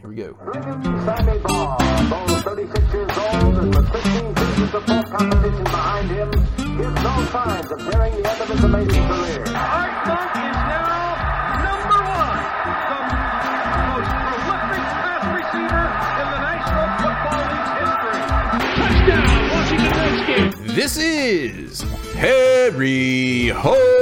Here we go. Sammy Baugh, 36 years old and with 15 seasons of pro competition behind him, gives no signs of nearing the end of his amazing career. Art is now number one, the most prolific pass receiver in the National Football League's history. Touchdown, Washington Redskins. This is Harry Hog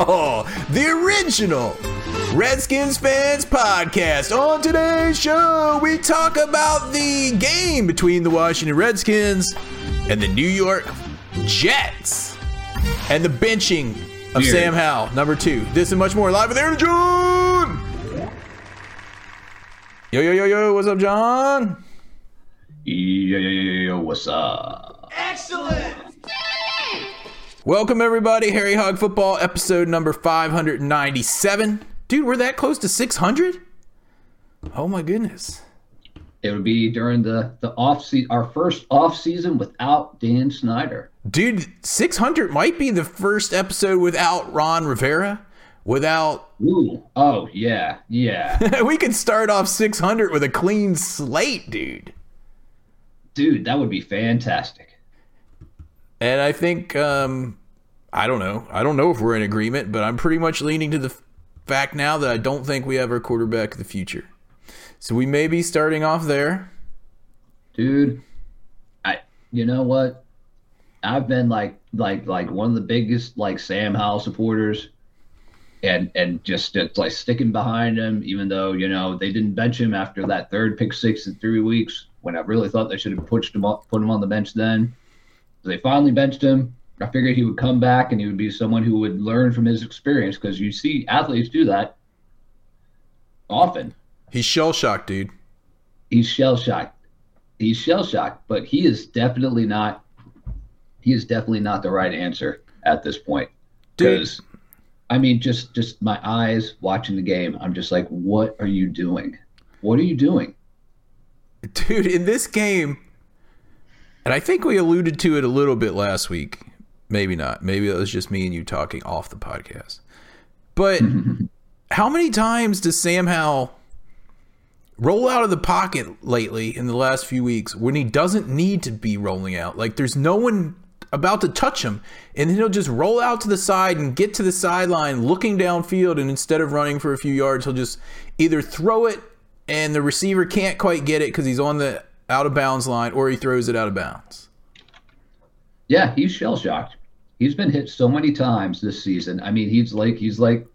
Football, the original Redskins fans podcast. On today's show, we talk about the game between the Washington Redskins and the New York Jets and the benching of Weird. Sam Howell, number two. This and much more live with Aaron John. Yo, yo, yo, yo, what's up, John? Yo, yo, yo, yo, yo, what's up? Welcome, everybody. Harry Hog Football, episode number 597. Dude, we're that close to 600? Oh, my goodness. It would be during the the off season, our first off season without Dan Snyder. Dude, 600 might be the first episode without Ron Rivera. Without, Ooh, oh yeah, yeah, we could start off 600 with a clean slate, dude. dude, that would be fantastic. And I think, um, I don't know. I don't know if we're in agreement, but I'm pretty much leaning to the fact now that I don't think we have our quarterback of the future. So we may be starting off there. dude i you know what i've been like like like one of the biggest like sam howell supporters and and just uh, like sticking behind him even though you know they didn't bench him after that third pick six in three weeks when i really thought they should have pushed him up put him on the bench then they finally benched him i figured he would come back and he would be someone who would learn from his experience because you see athletes do that often He's shell shocked, dude. he's shell shocked. He's shell shocked, but he is definitely not. He is definitely not the right answer at this point. Because, I mean, just just my eyes watching the game, I'm just like, what are you doing? What are you doing? Dude, in this game, and I think we alluded to it a little bit last week. Maybe not. Maybe it was just me and you talking off the podcast. But how many times does Sam Howell roll out of the pocket lately in the last few weeks when he doesn't need to be rolling out? Like there's no one about to touch him, and then he'll just roll out to the side and get to the sideline looking downfield, and instead of running for a few yards, he'll just either throw it and the receiver can't quite get it because he's on the out of bounds line, or he throws it out of bounds. Yeah, he's shell shocked. He's been hit so many times this season. I mean, he's like he's like.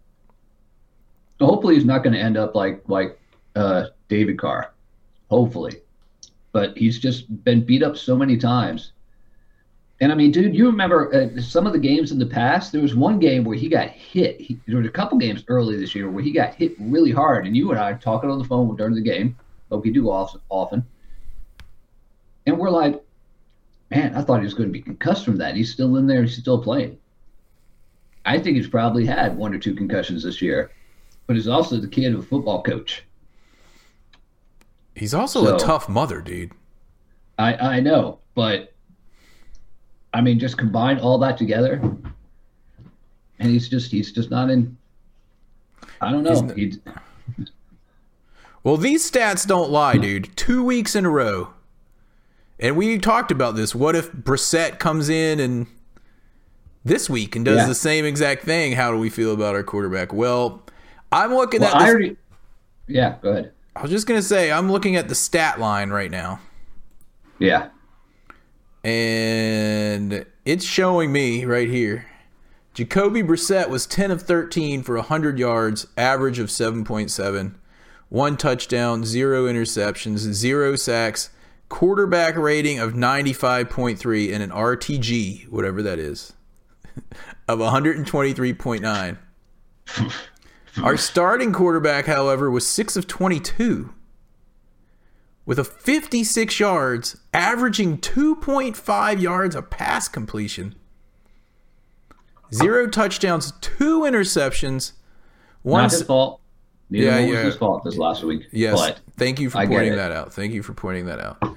Hopefully, he's not going to end up like like uh, David Carr. Hopefully, but he's just been beat up so many times. And I mean, dude, you remember uh, some of the games in the past? There was one game where he got hit. He, there was a couple games early this year where he got hit really hard, and you and I talking on the phone during the game, but we do often. And we're like, man, I thought he was going to be concussed from that. He's still in there. He's still playing. I think he's probably had one or two concussions this year, but he's also the kid of a football coach. He's also a tough mother, dude. I I know, but I mean, just combine all that together, and he's just he's just not in. I don't know. Well, these stats don't lie, dude. Two weeks in a row. And we talked about this. What if Brissett comes in and this week and does Yeah. the same exact thing? How do we feel about our quarterback? Well, I'm looking well, at this. I already. Yeah, go ahead. I was just going to say, I'm looking at the stat line right now. Yeah, And it's showing me right here. Jacoby Brissett was 10 of 13 for 100 yards, average of 7.7, one touchdown, zero interceptions, zero sacks, quarterback rating of 95.3, and an RTG, whatever that is, of 123.9. Our starting quarterback, however, was 6 of 22 with a 56 yards, averaging 2.5 yards a pass completion, zero touchdowns, two interceptions, one. not his fault. Neither Yeah, one yeah. was his fault this last week. Yes, but thank you for I pointing that out. Thank you for pointing that out.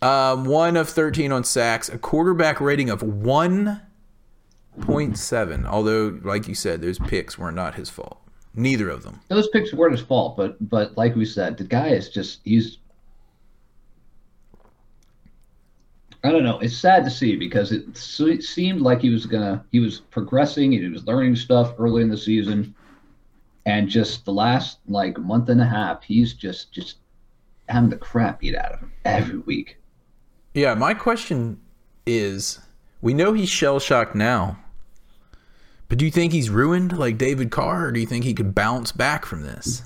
Um, one of 13 on sacks, a quarterback rating of 1.7. Although, like you said, those picks were not his fault. Neither of them. Those picks weren't his fault, but but like we said, the guy is just he's. I don't know. It's sad to see because it seemed like he was gonna he was progressing and he was learning stuff early in the season, and just the last like month and a half, he's just just having the crap beat out of him every week. Yeah, my question is we know he's shell shocked now, but do you think he's ruined like David Carr, or do you think he could bounce back from this?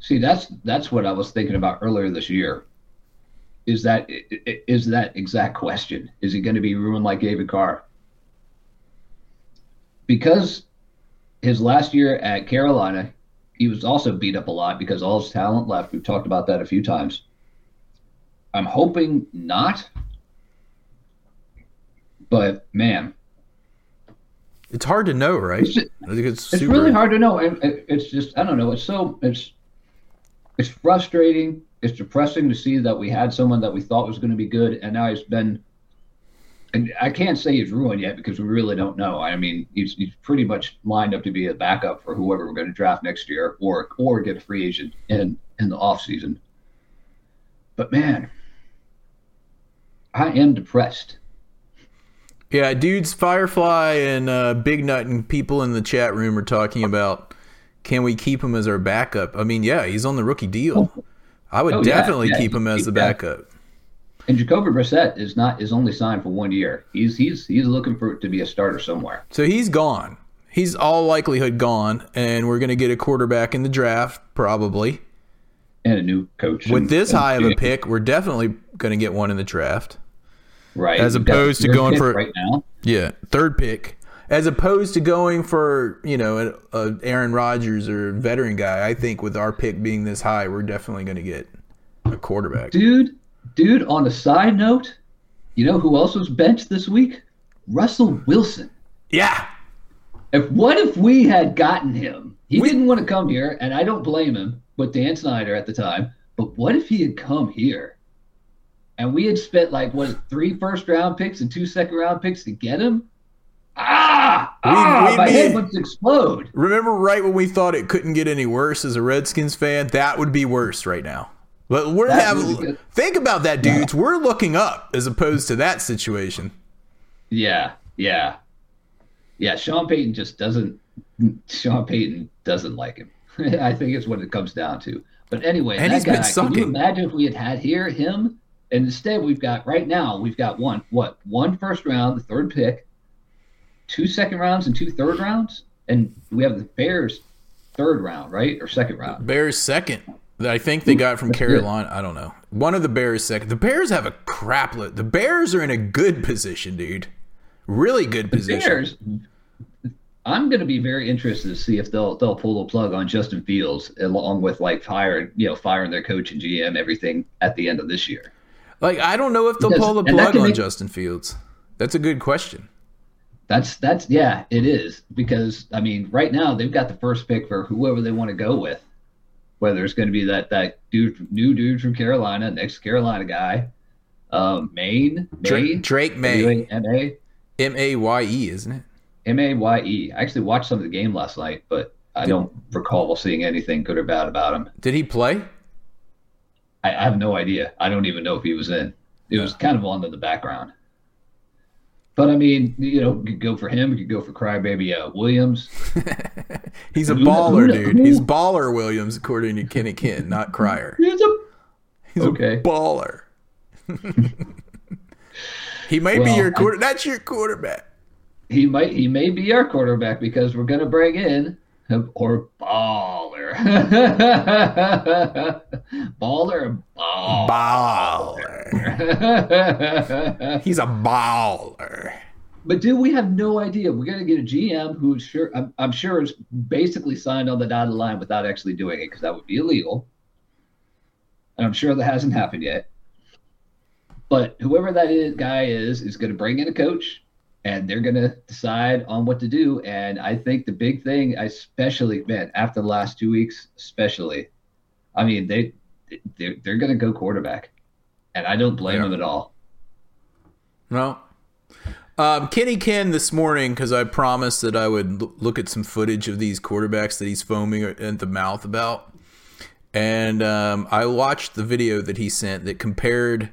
See, that's that's what I was thinking about earlier this year. Is that is that exact question? Is he going to be ruined like David Carr? Because his last year at Carolina, he was also beat up a lot because all his talent left. We've talked about that a few times. I'm hoping not, but man, It's hard to know, right? It's it's, it's really hard to know. and it- It's just I don't know. It's so it's it's frustrating. It's depressing to see that we had someone that we thought was going to be good, and now he's been. And I can't say he's ruined yet because we really don't know. I mean, he's, he's pretty much lined up to be a backup for whoever we're going to draft next year, or or get a free agent in in the off season. But man, I am depressed. Yeah, dudes, Firefly and uh, Big Nut and people in the chat room are talking about can we keep him as our backup? I mean, yeah, he's on the rookie deal. I would Oh, definitely yeah, keep him as the yeah. backup. And Jacoby Brissett is not is only signed for one year. He's he's he's looking for it to be a starter somewhere. So he's gone. He's all likelihood gone, and we're going to get a quarterback in the draft probably. and a new coach. With and- this and- high of a pick, we're definitely going to get one in the draft. right? as opposed to going for- right now. Yeah, third pick, as opposed to going for you know a, a Aaron Rodgers or veteran guy. I think with our pick being this high, we're definitely going to get a quarterback. Dude, dude. On a side note, you know who else was benched this week? Russell Wilson. Yeah, If what if we had gotten him? He didn't want to come here, and I don't blame him. With Dan Snyder at the time, but what if he had come here, and we had spent like what three first round picks and two second round picks to get him? Ah, We'd- ah we'd my head to explode. remember right when we thought it couldn't get any worse as a Redskins fan? That would be worse right now. But we're That having think about that, dudes. We're looking up as opposed to that situation. Yeah, yeah, yeah. Sean Payton just doesn't. Sean Payton doesn't like him. I think it's what it comes down to. But anyway, And that guy. Can you imagine if we had had here him, and instead we've got right now we've got one what one first round, the third pick, two second rounds and two third rounds, and we have the Bears third round, right or second round. Bears second. That I think they got from Carolina. I don't know. One of the Bears second. The Bears have a craplet. The Bears are in a good position, dude. Really good position. Bears. I'm going to be very interested to see if they'll they'll pull the plug on Justin Fields along with like firing you know firing their coach and GM everything at the end of this year. Like I don't know if they'll Because- pull the plug on make- Justin Fields. That's a good question. That's that's yeah, it is because I mean right now they've got the first pick for whoever they want to go with, whether it's going to be that that dude new dude from Carolina, next Carolina guy, um, Maine, May, Drake, Drake Maye, M A M A Y E, isn't it? M A Y E. I actually watched some of the game last night, but I don't recall seeing anything good or bad about him. Did he play? I, I have no idea. I don't even know if he was in. It was kind of on in the background. But I mean, you know, you could go for him. You could go for Crybaby uh, Williams. He's a Who- baller, who- dude. who- He's baller Williams, according to Kenny Kent, not Crier. He's a He's Okay. a baller. he might be Well, your I- quarter. That's your quarterback. he might he may be our quarterback because we're gonna bring in or baller, baller, Baller. baller. He's a baller. but dude, we have no idea. We're gonna get a GM who's sure I'm, I'm sure is basically signed on the dotted line without actually doing it because that would be illegal. And I'm sure that hasn't happened yet. But whoever that is, guy is is going to bring in a coach, and they're going to decide on what to do. And I think the big thing, I especially man, after the last two weeks, especially, I mean they they're, they're going to go quarterback, and I don't blame Yeah. them at all. No. Um, Kenny Ken this morning because I promised that I would l- look at some footage of these quarterbacks that he's foaming at the mouth about, and um, I watched the video that he sent that compared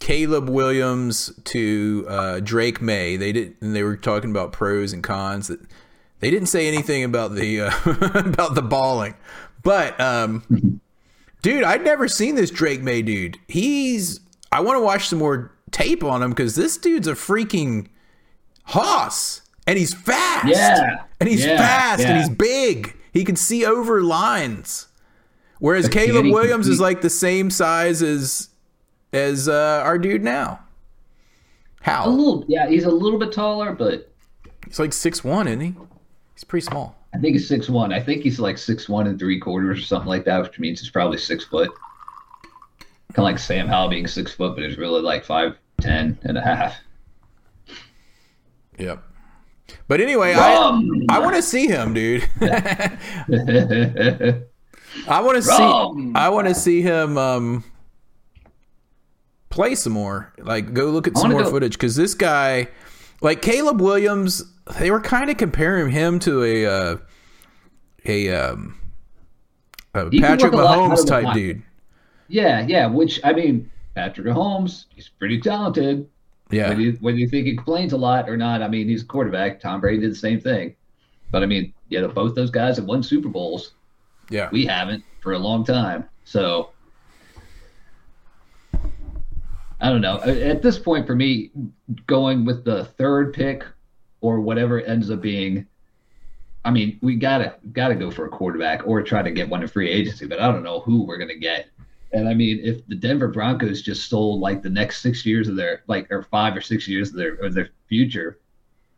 Caleb Williams to uh, Drake Maye. They did, and they were talking about pros and cons. That they didn't say anything about the uh, about the balling, but um, dude, I'd never seen this Drake Maye dude. He's I want to watch some more tape on him because this dude's a freaking hoss, and he's fast. Yeah. and he's Yeah, fast, and he's big. He can see over lines. Whereas Caleb Williams is like the same size as as uh, our dude now. How? A little, yeah, he's a little bit taller, but He's like six one, isn't he? He's pretty small. I think he's six one. I think he's like six one and three quarters or something like that, which means he's probably six foot. Kind of like Sam Howell being six foot, but he's really like five ten and a half. Yep. But anyway, Rum. I I want to see him, dude. I want to see I want to see him um play some more. Like go look at some more go- footage cuz this guy like Caleb Williams, they were kind of comparing him to a uh a um a Patrick Mahomes type dude. yeah, yeah. Which I mean, Patrick Mahomes, he's pretty talented. Yeah. Whether you, whether you think he complains a lot or not, I mean, he's a quarterback. Tom Brady did the same thing. But I mean, you know, both those guys have won Super Bowls. Yeah. We haven't for a long time. So I don't know. At this point, for me, going with the third pick or whatever it ends up being, I mean, we gotta gotta go for a quarterback or try to get one in free agency. But I don't know who we're gonna get. And I mean, if the Denver Broncos just sold like the next six years of their like or five or six years of their of their future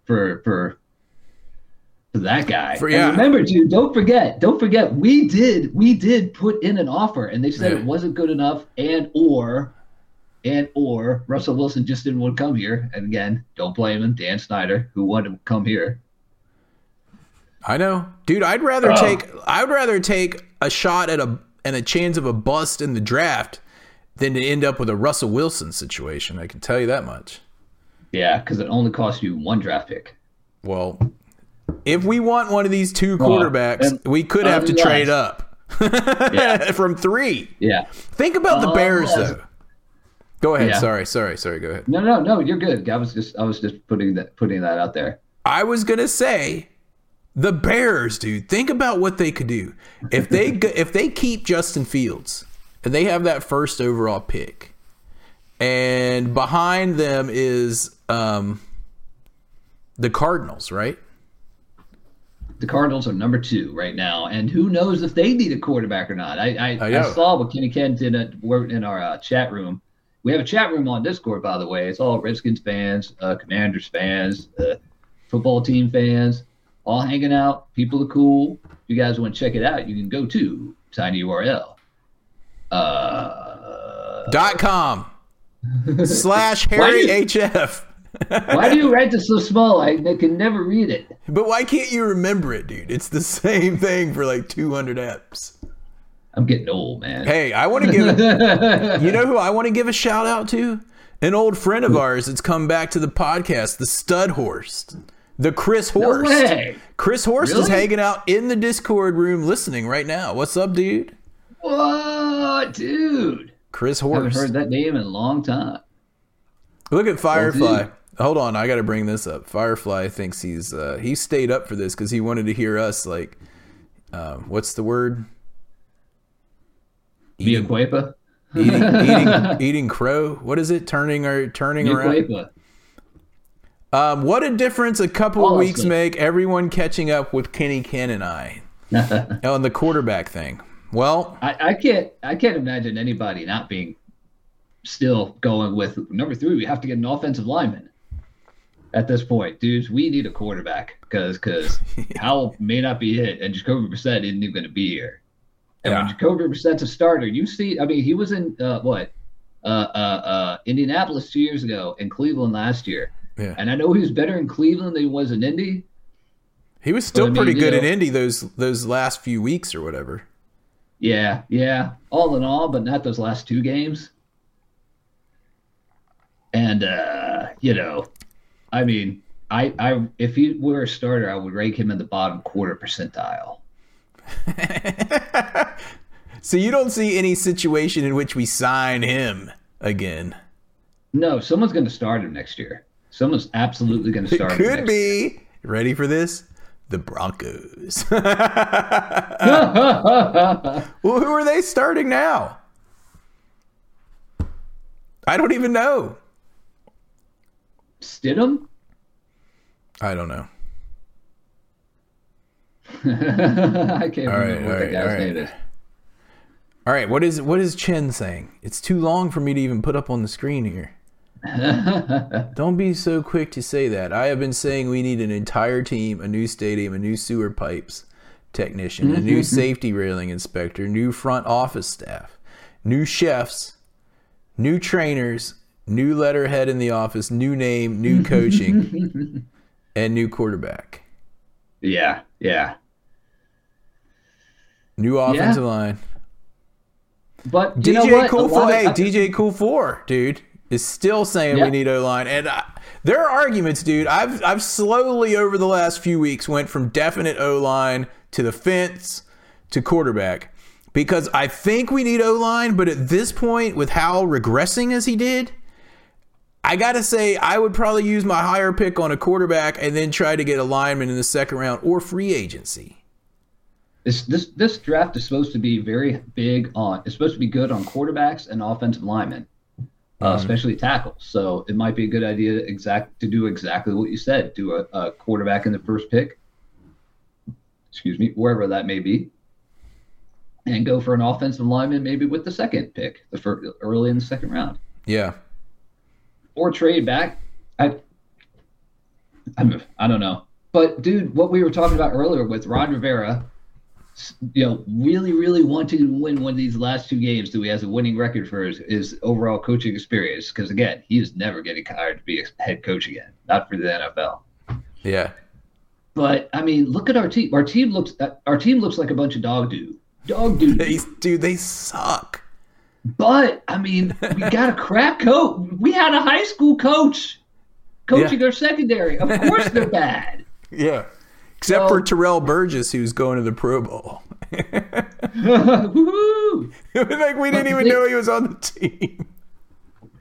for for for that guy. For- And remember, dude, don't forget, don't forget, we did we did put in an offer, and they said Yeah. it wasn't good enough, and or and or Russell Wilson just didn't want to come here. And again, don't blame him, Dan Snyder, who wanted to come here. I know, dude. I'd rather Oh. take I'd rather take a shot at a and a chance of a bust in the draft than to end up with a Russell Wilson situation. I can tell you that much. Yeah, because it only costs you one draft pick. Well, if we want one of these two quarterbacks, we could have to trade up Yeah. from three. Yeah. Think about the Bears, though. Go ahead. Yeah. Sorry, sorry, sorry. Go ahead. No, no, no, you're good. I was just I was just putting that putting that out there. I was gonna say the Bears, dude. Think about what they could do if they if they keep Justin Fields and they have that first overall pick, and behind them is um, the Cardinals, right? The Cardinals are number two right now, and who knows if they need a quarterback or not. I I, I I, saw what Kenny Kent did at, wrote in our uh, chat room. We have a chat room on Discord, by the way. It's all Redskins fans, uh, Commanders fans, uh, football team fans, all hanging out. People are cool. If you guys want to check it out, you can go to tiny URL. Uh, Dot com slash Harry you- HF. why do you write this so small? I, I can never read it. But why can't you remember it, dude? It's the same thing for like 200 apps. I'm getting old, man. Hey, I want to give You know who I want to give a shout out to? An old friend of ours that's come back to the podcast, the Stud Horst. The Chris No Horst. way. Chris Horst is hanging out in the Discord room listening right now. What's up, dude? What, dude? Chris horse. I haven't heard that name in a long time. Look at Firefly. Hold on, I got to bring this up. Firefly thinks he's uh, he stayed up for this because he wanted to hear us like, um, what's the word? Mia Cuepa. eating, eating, eating crow. What is it? Turning or turning Mia around? Cuepa. Um, what a difference a couple of weeks make. Everyone catching up with Kenny Ken and I on the quarterback thing. Well, I, I can't I can't imagine anybody not being still going with number three. We have to get an offensive lineman at this point, dudes. We need a quarterback because because Howell may not be it, and Jacoby Brissett isn't even going to be here. And when Yeah. Jacoby Brissett's a starter, you see. I mean, he was in uh, what uh, uh, uh, Indianapolis two years ago and Cleveland last year. Yeah. And I know he was better in Cleveland than he was in Indy. he was still But I mean, pretty you good in Indy those those last few weeks or whatever. Yeah, yeah. All in all, but not those last two games. And uh, you know, I mean, I, I if he were a starter, I would rank him in the bottom quarter percentile. So you don't see any situation in which we sign him again. No, someone's going to start him next year. Someone's absolutely going to It start him. could next year. be. Ready for this? The Broncos. well, who are they starting now? I don't even know. Stidham? I don't know. I can't All right, remember what all the right, guy's right. name is. All right, what is what is Chen saying? It's too long for me to even put up on the screen here. Don't be so quick to say that. I have been saying we need an entire team, a new stadium, a new sewer pipes technician, a new safety railing inspector, new front office staff, new chefs, new trainers, new letterhead in the office, new name, new coaching, and new quarterback. Yeah, yeah. New offensive line. But you know DJ what? Cool Four, hey, DJ Cool Four, dude, is still saying Yeah. we need O line, and I, there are arguments, dude. I've I've slowly over the last few weeks went from definite O line to the fence to quarterback because I think we need O line, but at this point, with how regressing as he did. I gotta say, I would probably use my higher pick on a quarterback and then try to get a lineman in the second round or free agency. This this this draft is supposed to be very big on. It's supposed to be good on quarterbacks and offensive linemen, uh, especially tackles. So it might be a good idea to exact to do exactly what you said. Do a, a quarterback in the first pick. Excuse me, wherever that may be, and go for an offensive lineman maybe with the second pick, the first, early in the second round, Yeah, or trade back. I I'm, I don't know. But dude, what we were talking about earlier with Ron Rivera, you know, really, really wanting to win one of these last two games that he has a winning record for his, his overall coaching experience. Because again, he is never getting hired to be a head coach again, not for the NFL. yeah. But I mean, look at our team. Our team looks uh, our team looks like a bunch of dog doo, dog doo. They, dude, they suck. But I mean, we got a crap coach. We had a high school coach coaching our secondary. Of course, they're bad. Yeah. Except So- for Terrell Burgess, who's going to the Pro Bowl. Woohoo! like we didn't even know he was on the team.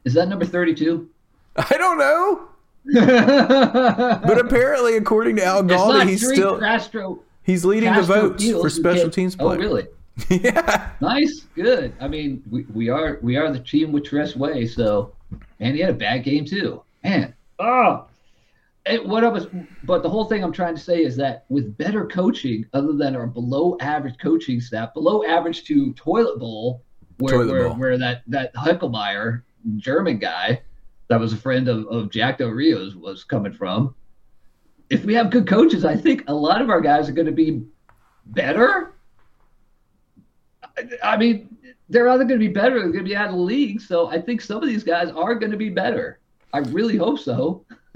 Is that number 32? I don't know. but apparently, according to Al Galdi, he's Drake still Castro. he's leading the votes for special get- teams Oh, really? yeah. Nice, good. I mean, we, we are we are the team with Tress Way. So, and he had a bad game too. Man, oh. And what I was, but the whole thing I'm trying to say is that with better coaching, other than our below average coaching staff, below average to toilet bowl, where Toilet where, bowl. where that that Heckelmeyer German guy that was a friend of of Jack Del Rio's was coming from. If we have good coaches, I think a lot of our guys are going to be better. I- I mean, they're either going to be better or they're going to be out of the league. So I think some of these guys are going to be better. I really hope so.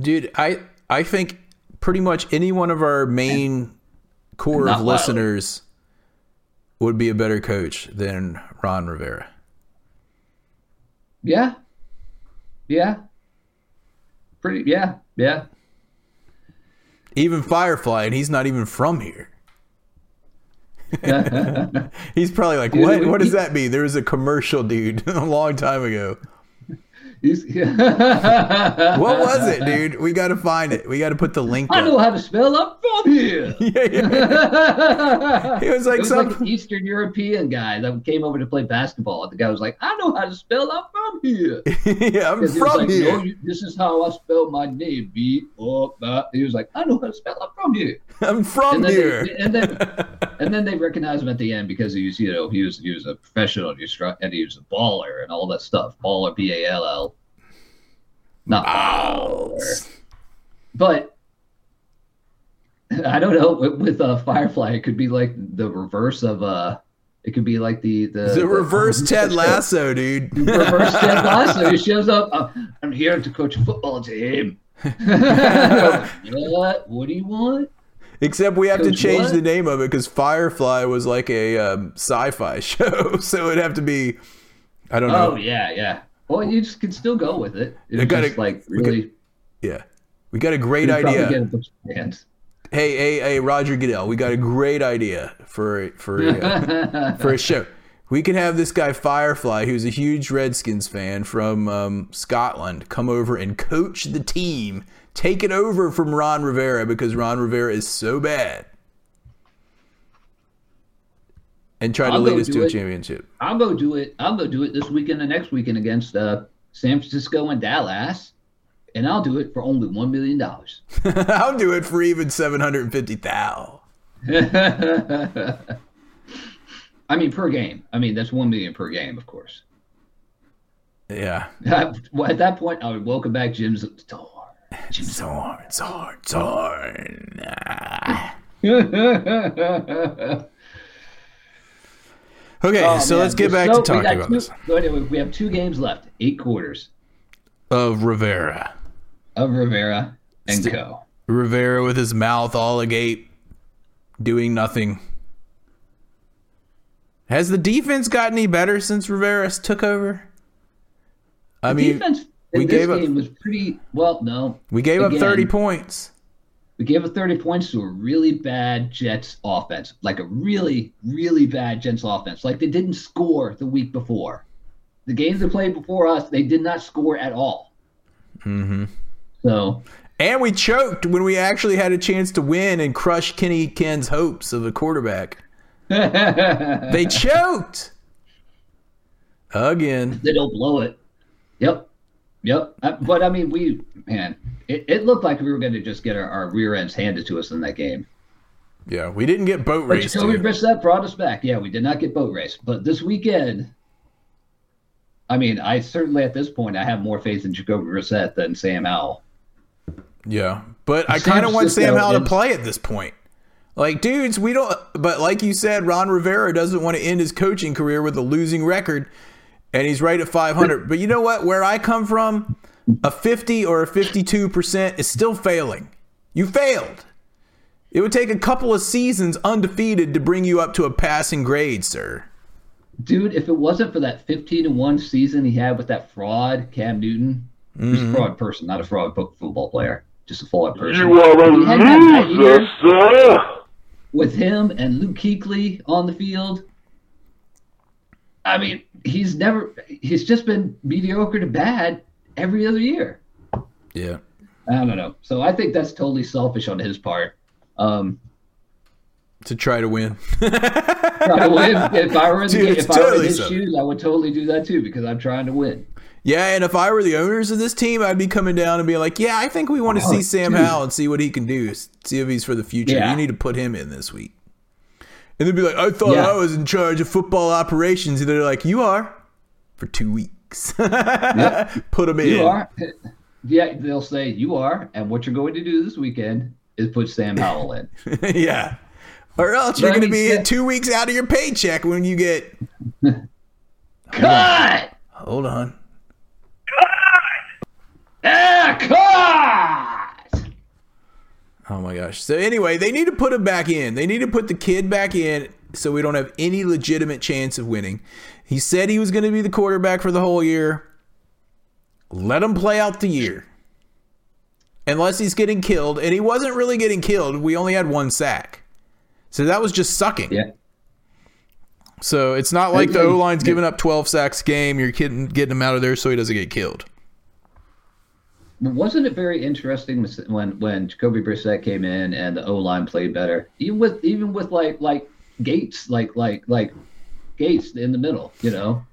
Dude, I I think pretty much any one of our main core Not of listeners would be a better coach than Ron Rivera. yeah. Yeah. Pretty, yeah. Yeah. Even Firefly, and he's not even from here. He's probably like, Dude, what? What does that mean? There was a commercial, dude, a long time ago. What was it, dude? We got to find it. We got to put the link I know up. how to spell I'm from here. Yeah, yeah. It was like it was some. like an Eastern European guy that came over to play basketball. And the guy was like, I know how to spell I'm from here. yeah, I'm he from like, here. "No, this is how I spell my name. B O. He was like, I know how to spell I'm from here. I'm from and here. They, and then and then they recognized him at the end because he was you know he was he was a professional and he was, and he was a baller and all that stuff. Baller, B A L L. Not. But I don't know with, with uh, Firefly, it could be like the reverse of uh, it could be like the the, the reverse Ted Lasso, dude. reverse Ted Lasso. He shows up. Uh, I'm here to coach a football team. what? What do you want? Except we have to change what? the name of it because Firefly was like a um, sci-fi show, so it'd have to be. I don't know. Oh yeah, yeah. Well, you just can still go with it. It's gotta- just like we could- really. Yeah, we got a great idea. get a bunch of fans. Hey, hey, hey, Roger Goodell, we got a great idea for for a, uh, for a show. We can have this guy Firefly, who's a huge Redskins fan from um, Scotland, come over and coach the team, take it over from Ron Rivera because Ron Rivera is so bad, and try to I'll lead us to a championship. I'll go do it. I'll go do it this weekend and next weekend against uh, San Francisco and Dallas, and I'll do it for only one million dollars. I'll do it for even seven hundred and fifty thousand. I mean, per game. I mean, that's one million per game, of course. Yeah, well, at that point, I would welcome back Jim's door. Zorn, Zorn, Zorn. Okay, Oh, so man. let's get So back to talking about two- this. so anyway, we have two games left, eight quarters Of Rivera. of Rivera and St- Co. Rivera with his mouth all agape, doing nothing. Has the defense got any better since Rivera took over? I mean, Defense we this gave up- was pretty well. No, we gave up 30 points. We gave up 30 points to a really bad Jets offense, like a really, really bad Jets offense. Like they didn't score the week before. The games they played before us, they did not score at all. Mm-hmm. So And we choked when we actually had a chance to win and crush Kenny Ken's hopes of a quarterback. They choked. Again. they don't blow it. Yep. Yep. Uh, But I mean, we, man, it, it looked like we were going to just get our, our rear ends handed to us in that game. Yeah, we didn't get boat But raced. Jacoby. Brissett brought us back. Yeah, we did not get boat race. But this weekend, I mean, I certainly at this point, I have more faith in Jacoby Brissett than Sam Howell. Yeah, but I kind of want Sam Howell to play at this point. Like, dudes, we don't. But like you said, Ron Rivera doesn't want to end his coaching career with a losing record, and he's right at 500. But you know what? Where I come from, a 50 or a 52 percent is still failing. You failed. It would take a couple of seasons undefeated to bring you up to a passing grade, sir. Dude, if it wasn't for that 15 and 1 season he had with that fraud, Cam Newton, he's a mm-hmm. fraud person, not a fraud football player, just a fraud person. You are If he hadn't had that a loser, sir. with him and Luke Kuechly on the field, I mean, he's never, he's just been mediocre to bad every other year. Yeah. I don't know. So I think that's totally selfish on his part. Um, To try to win. try to win. if I were in, Dude, it's if I were in his so. shoes, I would totally do that too because I'm trying to win. Yeah, and if I were the owners of this team, I'd be coming down and be like, "Yeah, I think we want to Oh, see Sam dude. Howell and see what he can do. See if he's for the future. Yeah. You need to put him in this week." And they'd be like, "I thought Yeah. I was in charge of football operations." And they're like, "You are for two weeks. Put him in." You are. Yeah, they'll say you are, and what you're going to do this weekend is put Sam Howell in. yeah. Or else you're going to be yeah. two weeks out of your paycheck when you get. Cut! Hold on. Ah, cut! Oh my gosh. So anyway, they need to put him back in. They need to put the kid back in so we don't have any legitimate chance of winning. He said he was going to be the quarterback for the whole year. Let him play out the year. Unless he's getting killed, and he wasn't really getting killed. We only had one sack. So that was just sucking. Yeah. So it's not like the O line's giving up 12 sacks game. You're getting, getting him out of there so he doesn't get killed. Wasn't it very interesting when when Jacoby Brissett came in and the O line played better, even with even with like like Gates like like like Gates in the middle, you know,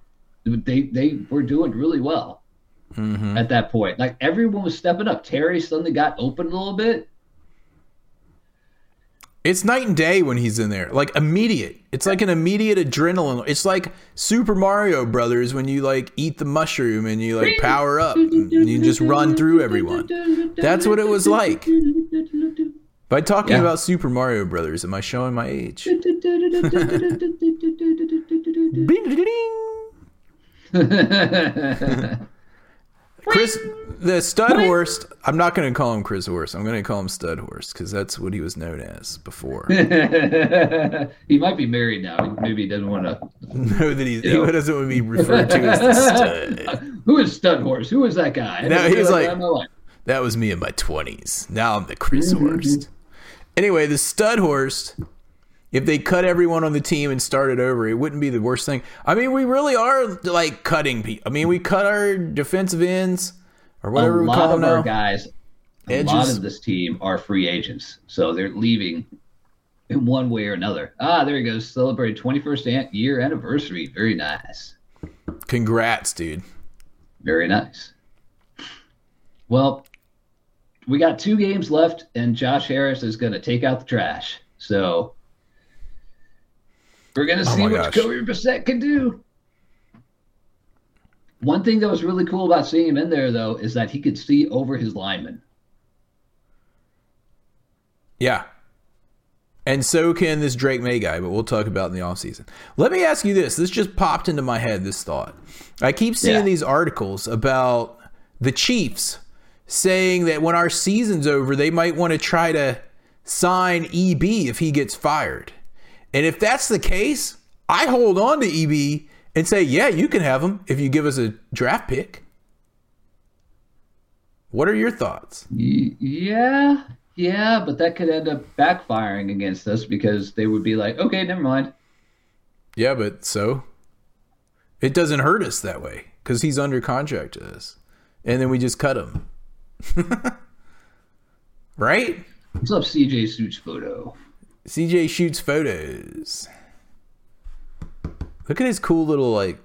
they they were doing really well mm-hmm. at that point. Like everyone was stepping up. Terry suddenly got open a little bit. It's night and day when he's in there. Like immediate. It's like an immediate adrenaline. It's like Super Mario Brothers when you like eat the mushroom and you like power up and you just run through everyone. That's what it was like. By talking Yeah. about Super Mario Brothers, am I showing my age? Chris, the stud horse. I'm not going to call him Chris Horse. I'm going to call him Stud Horse because that's what he was known as before. he might be married now. Maybe he doesn't want to. know that he, Yeah. he doesn't want to be referred to as the stud. Who is Stud Horse? Who is that guy? I No, he's that like- guy in my life. That was me in my 20s. Now I'm the Chris Horst. Anyway, the stud horse, if they cut everyone on the team and started over, it wouldn't be the worst thing. I mean, we really are like cutting people. I mean, we cut our defensive ends or whatever we call them now. guys, a lot of this team are free agents, so they're leaving in one way or another. Ah, there he goes. Celebrated 21st year anniversary. Very nice. Congrats, dude. Very nice. Well, we got two games left, and Josh Harris is going to take out the trash. So we're going to Oh see my what gosh. Jacoby Brissett can do. One thing that was really cool about seeing him in there, though, is that he could see over his linemen. Yeah. And so can this Drake Maye guy, but we'll talk about in the offseason. Let me ask you this. This just popped into my head, this thought. I keep seeing Yeah. these articles about the Chiefs saying that when our season's over, they might want to try to sign EB if he gets fired. And if that's the case, I hold on to EB and say, yeah, you can have him if you give us a draft pick. What are your thoughts? Yeah, yeah, but that could end up backfiring against us because they would be like, okay, never mind. Yeah, but so it doesn't hurt us that way because he's under contract to us, and then we just cut him, right? What's up, CJ Suits photo? CJ shoots photos. Look at his cool little like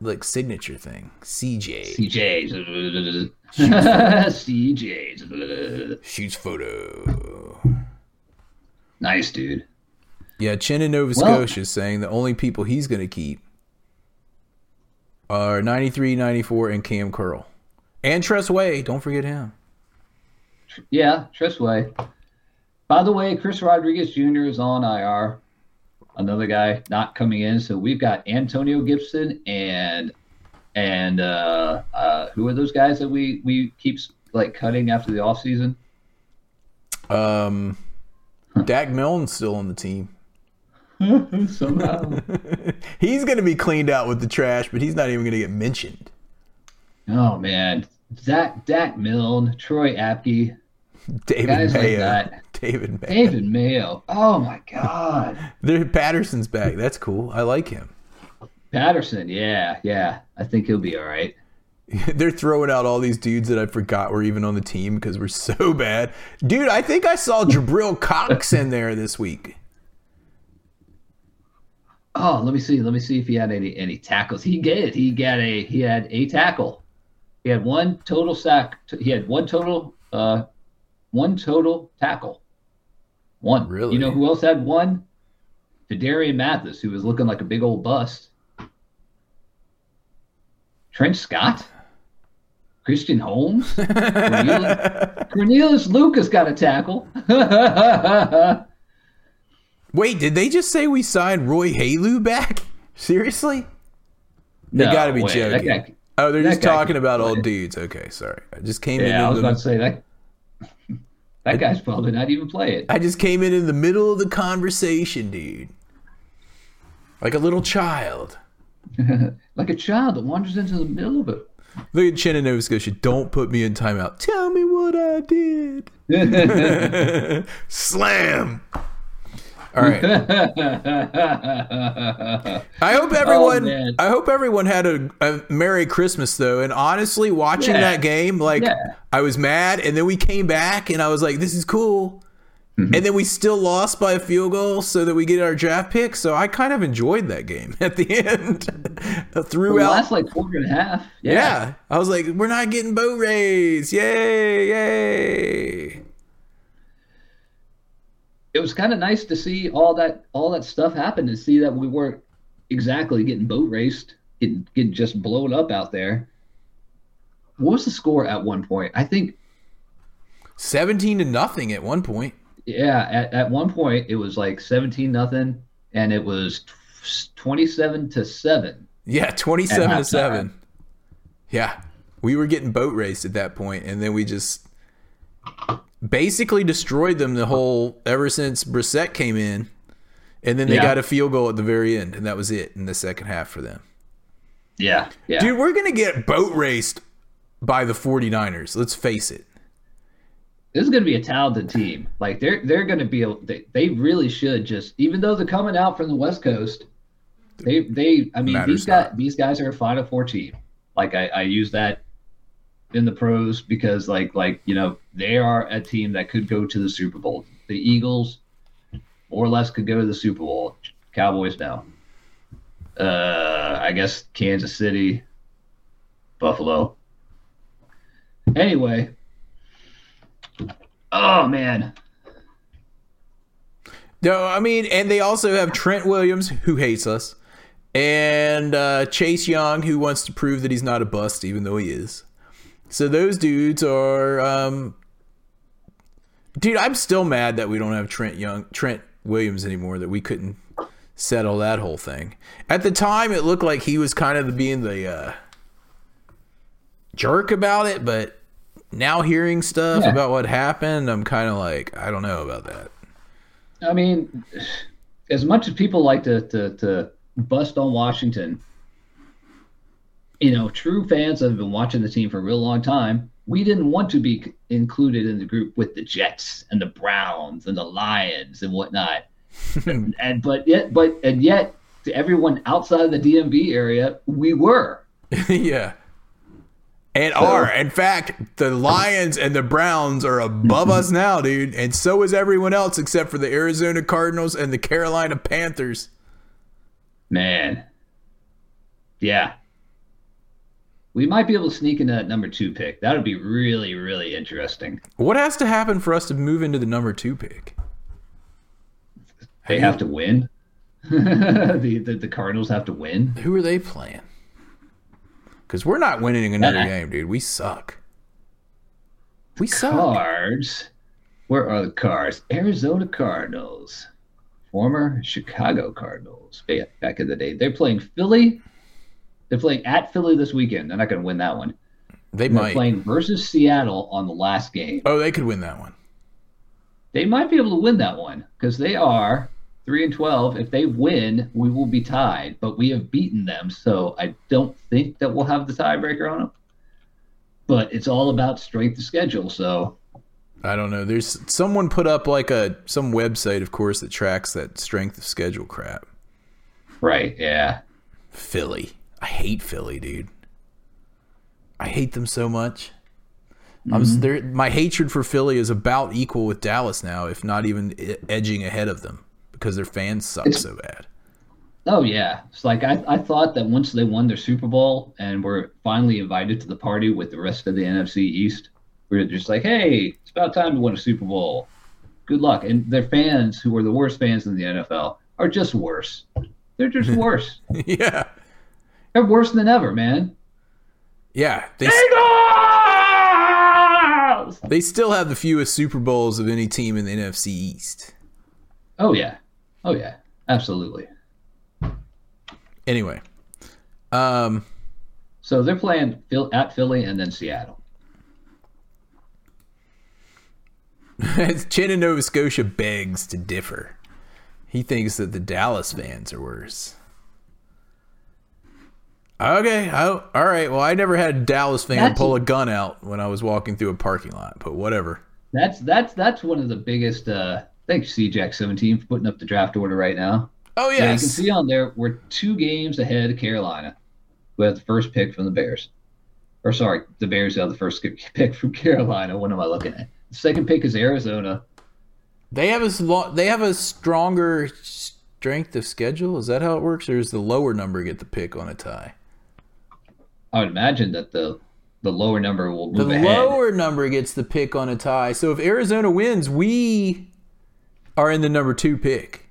like signature thing. CJ CJ. CJ. shoots photo. Nice, dude. Yeah, Chin in Nova Well- Scotia is saying the only people he's going to keep are 93, 94, and Cam Curl. And Tress Way. Don't forget him. Yeah, Tress Way. By the way, Chris Rodriguez Jr. is on IR. Another guy not coming in. So we've got Antonio Gibson and and uh, uh, who are those guys that we we keep like cutting after the offseason? Um, Dax Milne's still on the team. Somehow. He's going to be cleaned out with the trash, but he's not even going to get mentioned. oh man, Zach Dax Milne, Troy Apke, David Guys like that. David Mayo. David Mayo. Oh my God. There- Patterson's back. That's cool. I like him. Patterson. Yeah, yeah. I think he'll be all right. They're throwing out all these dudes that I forgot were even on the team because we're so bad. Dude, I think I saw Jabril Cox in there this week. Oh, let me see. Let me see if he had any any tackles. He did. He got a he had a tackle. He had one total sack. He had one total uh one total tackle. One. Really? You know who else had one? Darian Mathis, who was looking like a big old bust. Trent Scott? Christian Holmes? Cornelius, Cornelius Lucas got a tackle. Wait, did they just say we signed Roy Helu back? Seriously? They No got to be. That joking. guy- oh, they're that just talking about play. old dudes. Okay, sorry. I just came in. Yeah, I was In about to say that. That guy's probably not even playing. It. I just came in in the middle of the conversation, dude. Like a little child. Like a child that wanders into the middle of it. Look at Chin in Nova Scotia. Don't put me in timeout. Tell me what I did. Slam. All right. I hope everyone. Oh. I hope everyone had a, a Merry Christmas though. And honestly, watching Yeah. that game, like Yeah. I was mad, and then we came back, and I was like, "This is cool." Mm-hmm. And then we still lost by a field goal, so that we get our draft pick. So I kind of enjoyed that game at the end. the Throughout, last like quarter and a half. yeah. Yeah. I was like, "We're not getting boat raised! Yay! Yay!" It was kind of nice to see all that all that stuff happen to see that we weren't exactly getting boat raced, getting, getting just blown up out there. What was the score at one point? I think Seventeen to nothing at one point. yeah, at, at one point it was like 17 nothing and it was 27 to 7. Yeah, twenty-seven to halftime. seven. Yeah, we were getting boat raced at that point, and then we just basically destroyed them the whole ever since Brissett came in, and then they Yeah. got a field goal at the very end, and that was it in the second half for them. Yeah. Yeah. Dude, we're gonna get boat raced by the 49ers. Let's face it. This is to be a talented team. Like they're they're to be a, they, they really should just even though they're coming out from the West Coast, they they I mean Matters these guys not. these guys are a Final Four team. Like I, I use that in the pros because like like you know they are a team that could go to the Super Bowl. The Eagles more or less could go to the Super Bowl. Cowboys now. Uh, I guess Kansas City, Buffalo. Anyway, oh man, No, I mean, and they also have Trent Williams, who hates us, and uh, Chase Young, who wants to prove that he's not a bust, even though he is. So those dudes are, um, dude. I'm still mad that we don't have Trent Young, Trent Williams anymore. That we couldn't settle that whole thing. At the time, it looked like he was kind of being the uh, jerk about it, but now hearing stuff Yeah. about what happened, I'm kind of like, I don't know about that. I mean, as much as people like to, to, to bust on Washington, you know, true fans that have been watching the team for a real long time, we didn't want to be included in the group with the Jets and the Browns and the Lions and whatnot. and but yet, but and yet, to everyone outside of the DMV area, we were. yeah. And are. In fact, the Lions and the Browns are above us now, dude. And so is everyone else except for the Arizona Cardinals and the Carolina Panthers. Man, yeah. We might be able to sneak in that number two pick. That would be really, really interesting. What has to happen for us to move into the number two pick? They have to win. the, the the Cardinals have to win. Who are they playing? Because we're not winning another game, dude. We suck. We suck. Cards. Where are the cards? Arizona Cardinals, former Chicago Cardinals. Back in the day, they're playing Philly. They're playing at Philly this weekend. They're not going to win that one. They might. playing versus Seattle on the last game. Oh, they could win that one. They might be able to win that one because they are three and twelve. If they win, we will be tied. But we have beaten them, so I don't think that we'll have the tiebreaker on them. But it's all about strength of schedule. So I don't know. There's someone put up like a some website, of course, that tracks that strength of schedule crap. right, yeah. Philly. I hate Philly, dude. I hate them so much. I'm mm-hmm. there. My hatred for Philly is about equal with Dallas now, if not even edging ahead of them, because their fans suck It's- so bad. Oh yeah, it's like I, I thought that once they won their Super Bowl and were finally invited to the party with the rest of the NFC East, we're just like, hey, it's about time to win a Super Bowl. Good luck. And their fans, who are the worst fans in the NFL, are just worse. They're just worse. yeah, They're worse than ever, man. yeah. They Eagles! they still have the fewest Super Bowls of any team in the NFC East. Oh yeah, oh yeah, absolutely. Anyway, um, So they're playing Phil, at Philly and then Seattle. Chin in Nova Scotia begs to differ. He thinks that the Dallas fans are worse. Okay, oh, all right. Well, I never had a Dallas fan That's- pull a gun out when I was walking through a parking lot, but whatever. That's that's that's one of the biggest. Uh, thanks, CJack seventeen for putting up the draft order right now. Oh Yeah, you can see on there we're two games ahead of Carolina, who has the first pick from the Bears. Or sorry, the Bears have the first pick from Carolina. What am I looking at? The second pick is Arizona. they have a they have a stronger strength of schedule. Is that how it works, or does the lower number get the pick on a tie? I would imagine that the the lower number will The ahead. lower number gets the pick on a tie. So if Arizona wins, we are in the number two pick.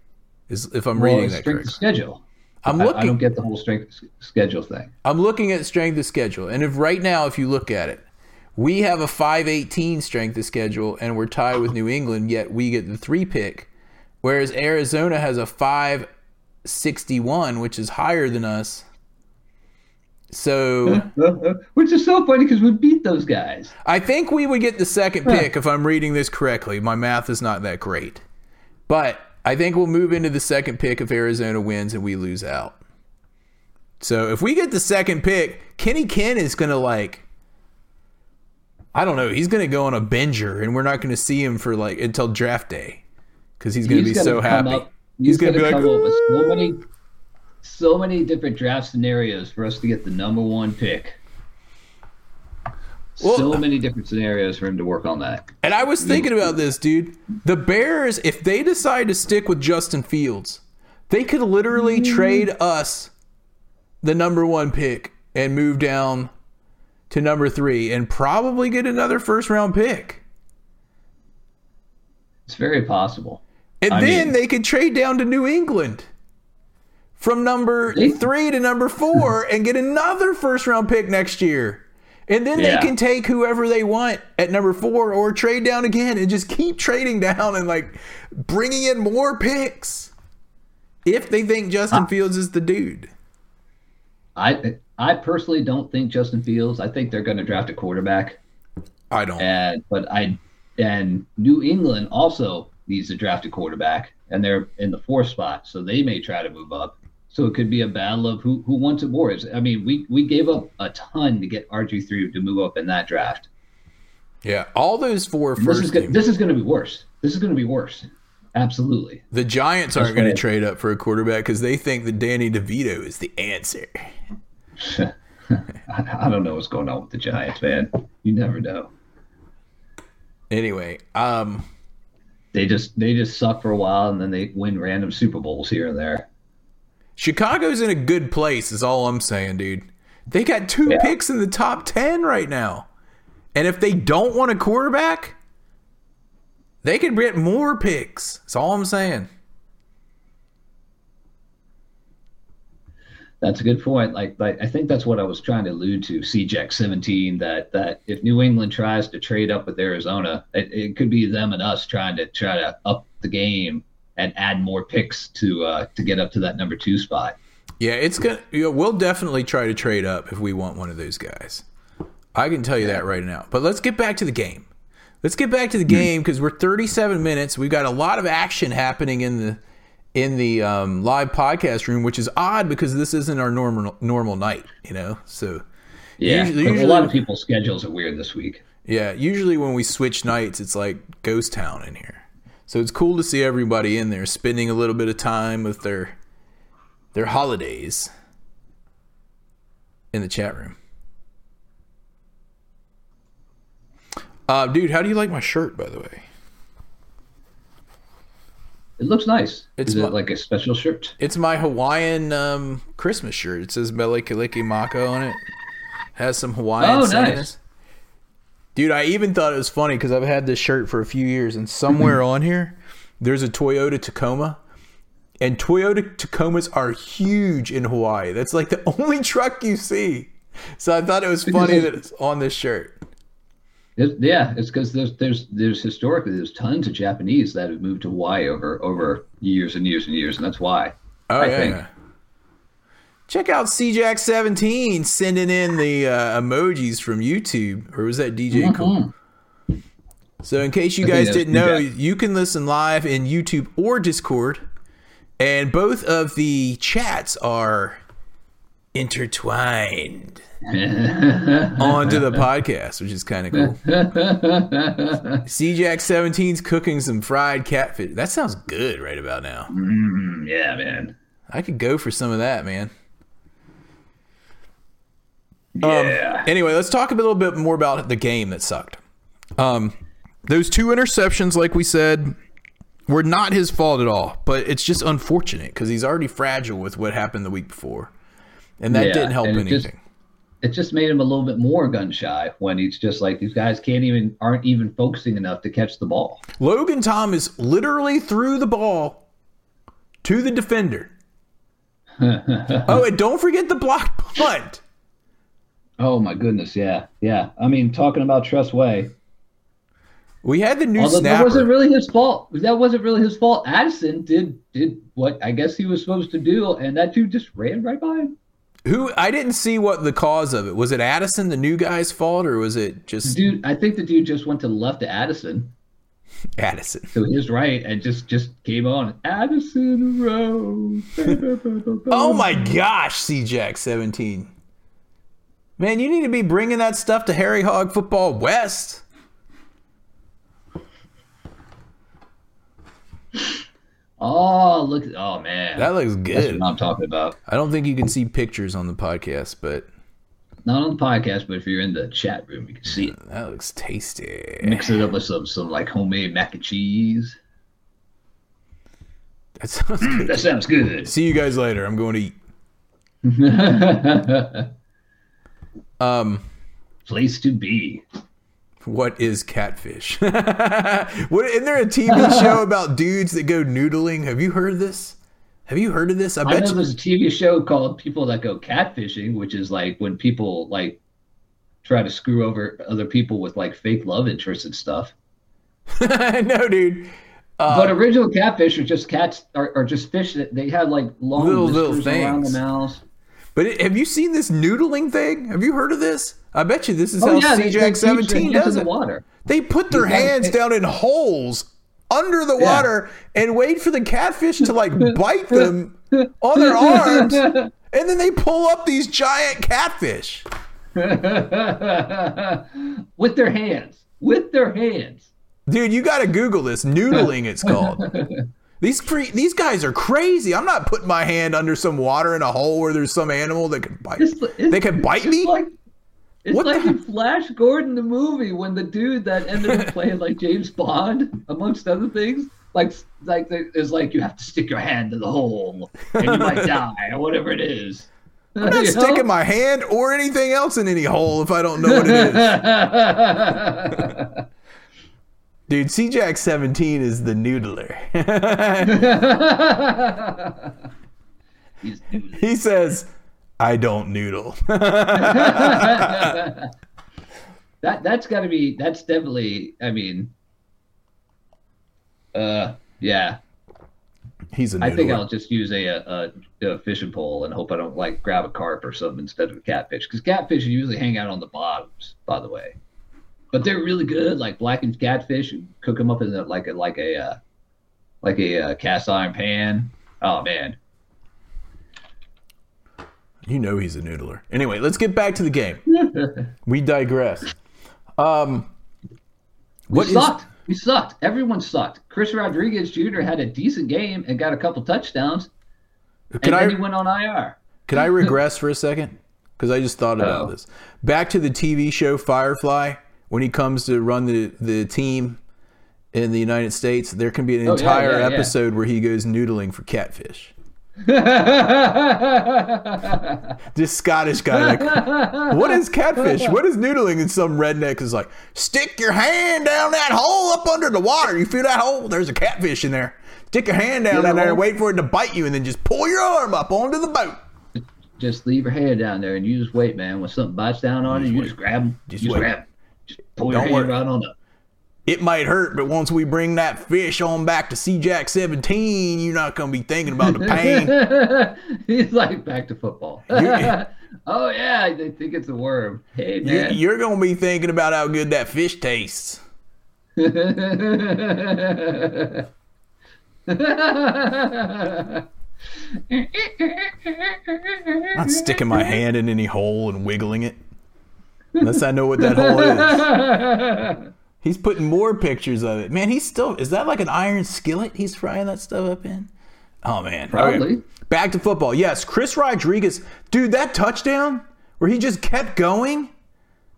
Is if I'm Well, reading that correctly. schedule. I'm looking. I don't get the whole strength of schedule thing. I'm looking at strength of schedule, and if right now, if you look at it, we have a 518 strength of schedule, and we're tied with New England. Yet we get the three pick, whereas Arizona has a 561, which is higher than us. So Which is so funny because we beat those guys. I think we would get the second pick if I'm reading this correctly. My math is not that great, but I think we'll move into the second pick if Arizona wins and we lose out. So if we get the second pick, Kenny Ken is gonna like I don't know. He's going to go on a binger, and we're not going to see him for like until draft day because he's going to be He's so gonna happy. up- he's going to be like, come up with so many, so many different draft scenarios for us to get the number one pick. Well- so many different scenarios for him to work on that. And I was thinking about this, dude. The Bears, if they decide to stick with Justin Fields, they could literally mm. trade us the number one pick and move down to number three and probably get another first round pick. It's very possible. And I then mean- they could trade down to New England from number three to number four and get another first round pick next year. And then Yeah. they can take whoever they want at number four or trade down again and just keep trading down and like bringing in more picks if they think Justin Fields is the dude. I I personally don't think Justin Fields. I think they're going to draft a quarterback, I don't. and but I and New England also needs to draft a quarterback, and they're in the fourth spot, so they may try to move up. So it could be a battle of who who wants it more. It's- I mean, we we gave up a ton to get RG three to move up in that draft. Yeah, all those four This is go- this is going to be worse. This is going to be worse. Absolutely. The Giants aren't going to trade up for a quarterback because they think that Danny DeVito is the answer. I, I don't know what's going on with the Giants, man. You never know. Anyway, um, They just they just suck for a while, and then they win random Super Bowls here and there. Chicago's in a good place, is all I'm saying, dude. They got two Yeah. picks in the top 10 right now. And if they don't want a quarterback, they could get more picks. That's all I'm saying. That's a good point. Like, like I think that's what I was trying to allude to. CJAC 17. That that if New England tries to trade up with Arizona, it, it could be them and us trying to try to up the game and add more picks to uh, to get up to that number two spot. Yeah, it's gonna. You know, we'll definitely try to trade up if we want one of those guys. I can tell you that right now. But let's get back to the game. Let's get back to the game because we're 37 minutes. We've got a lot of action happening in the in the um, live podcast room, which is odd because this isn't our normal normal night. You know, so Yeah, Usually- but a lot of people's schedules are weird this week. yeah. Usually when we switch nights, it's like ghost town in here. So it's cool to see everybody in there spending a little bit of time with their their holidays in the chat room. Uh, dude, how do you like my shirt, by the way? It looks nice. It's Is it like a special shirt? It's my Hawaiian um, Christmas shirt. It says Mele Kalikimaka on it. Has some Hawaiian Oh, nice. Dude, I even thought it was funny because I've had this shirt for a few years, and somewhere mm-hmm. on here, there's a Toyota Tacoma, and Toyota Tacomas are huge in Hawaii. That's like the only truck you see. So I thought it was funny that it's on this shirt. It, yeah, it's because there's there's there's historically there's tons of Japanese that have moved to Hawaii over over years and years and years, and that's why. Oh I yeah. think. Check out CJack17 sending in the uh, emojis from YouTube, or was that DJ Cool? So, in case you Mm-hmm. Guys didn't know, you can listen live in YouTube or Discord, and both of the chats are intertwined onto the podcast, which is kind of cool. CJack17's cooking some fried catfish. That sounds good right about now. Mm, yeah, man. I could go for some of that, man. Yeah. Anyway, let's talk a little bit more about the game that sucked. Um, those two interceptions, like we said, were not his fault at all, but it's just unfortunate because he's already fragile with what happened the week before, and that Yeah, didn't help anything. just- it just made him a little bit more gun shy when he's just like these guys can't even aren't even focusing enough to catch the ball. Logan Thomas literally threw the ball to the defender. oh, and don't forget the block punt. Oh my goodness, yeah, yeah. I mean, talking about Tress Way, We had the new although that wasn't really his fault. That wasn't really his fault. Addison did did what I guess he was supposed to do, and that dude just ran right by him. Who I didn't see what the cause of it was. It Addison, the new guy's fault, or was it just Dude, I think the dude just went to the left of Addison Addison? to his right and just just came on Addison Road. Oh my gosh, C Jack 17. Man, you need to be bringing that stuff to Harry Hog Football West. Oh, look! Oh man, That looks that's good. what I'm talking about. I don't think you can see pictures on the podcast, but Not on the podcast, but if you're in the chat room, you can see it. that looks tasty. Mix it up with some some like homemade mac and cheese. That sounds good. That sounds good. See you guys later. I'm going to eat. Um, Place to be. what is catfish? what isn't there a TV show about dudes that go noodling? Have you heard this? Have you heard of this? I I bet know you. there's a TV show called People That Go Catfishing, which is like when people like try to screw over other people with like fake love interests and stuff. no, dude. Uh, but original catfish are just cats are, are just fish that they have like long Little- little whiskers around the things. But it, have you seen this noodling thing? Have you heard of this? I bet you this is Oh how yeah, they, they CJAC teach their 17 does it. water. They put their hands down in holes under the Yeah. water and wait for the catfish to like bite them on their arms, and then they pull up these giant catfish. with their hands. With their hands. Dude, you got to Google this. Noodling, it's called. These cre- these guys are crazy. I'm not putting my hand under some water in a hole where there's some animal that could bite. It's, it's, They can bite me? Like, it's What like the- in Flash Gordon the movie when the dude that ended up playing like James Bond, amongst other things, like like is like you have to stick your hand in the hole and you might die or whatever it is. I'm not sticking my hand or anything else in any hole if I don't know what it is. Dude, CJAC 17 is the noodler. He says, I don't noodle. that that's got to be that's definitely I mean uh yeah He's a noodler. I think I'll just use a, a, a fishing pole and hope I don't like grab a carp or something instead of a catfish because catfish usually hang out on the bottoms by the way but they're really good like blackened catfish cook them up in a, like a like a uh, like a uh, cast iron pan oh man You know he's a noodler. Anyway, let's get back to the game. we digress. Um, we what is sucked we sucked everyone sucked Chris Rodriguez Jr. had a decent game and got a couple touchdowns can and I then he went on IR can I regress for a second? Because I just thought about Oh. this. Back to the TV show Firefly. When he comes to run the the team in the United States, there can be an Oh, entire yeah, yeah. episode where he goes noodling for catfish. This Scottish guy, like, what is catfish? What is noodling? And some redneck is like, stick your hand down that hole up under the water. You feel that hole? There's a catfish in there. Stick your hand down Yeah, in there and wait for it to bite you, and then just pull your arm up onto the boat. just leave your hand down there and you just wait, man. When something bites down on you, you just grab them. Just Just, wait. grab. Just pull Don't your hand worry. right on up. It might hurt, but once we bring that fish on back to CJAC 17, you're not going to be thinking about the pain. He's like back to football. oh yeah, they think it's a worm. Hey man. You're going to be thinking about how good that fish tastes. Not sticking my hand in any hole and wiggling it. Unless I know what that hole is. He's putting more pictures of it. Man, he's still is that like an iron skillet he's frying that stuff up in? Oh man. Probably. Back to football. Yes, Chris Rodriguez. Dude, that touchdown where he just kept going.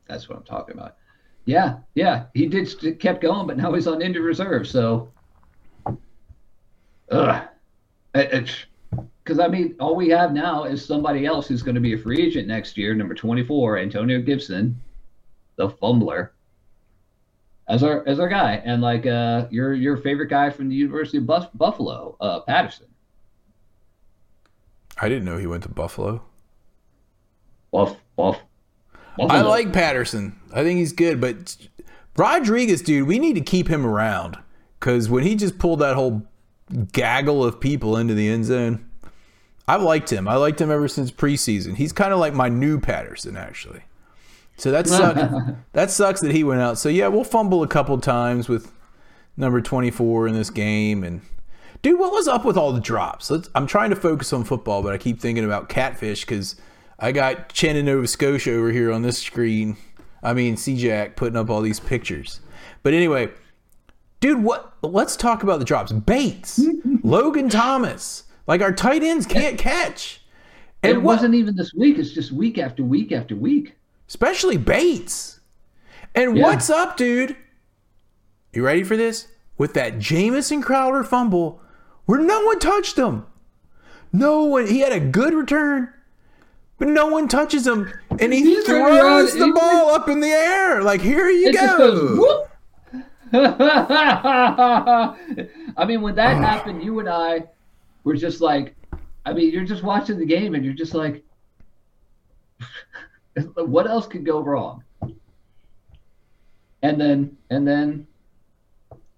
That's what I'm talking about. Yeah, yeah. He did st- kept going, but now he's on injured reserve. So, ugh. Because I mean, all we have now is somebody else who's going to be a free agent next year, number 24, Antonio Gibson, the fumbler, as our as our guy, and like uh, your your favorite guy from the University of Buff- Buffalo, uh, Patterson. I didn't know he went to Buffalo. Buff, buff. I like Patterson. I think he's good, but Rodriguez, dude, we need to keep him around because when he just pulled that whole gaggle of people into the end zone, I liked him. I liked him ever since preseason. He's kind of like my new Patterson, actually. So that sucks. that sucks that he went out. So yeah, we'll fumble a couple times with number twenty four in this game. And dude, what was up with all the drops? Let's, I'm trying to focus on football, but I keep thinking about catfish because I got Chen in Nova Scotia over here on this screen. I mean, CJack putting up all these pictures. But anyway, dude, what? Let's talk about the drops. Bates, Logan Thomas, like our tight ends can't catch. And it what- wasn't even this week. It's just week after week after week. especially Bates. And Yeah. what's up, dude? You ready for this? With that Jamison Crowder fumble where no one touched him. No one. He had a good return, but no one touches him, and he He's throws the ball up in the air like, "Here you It go." I mean, when that ah. happened, you and I were just like, I mean, you're just watching the game and you're just like, what else could go wrong? And then, and then,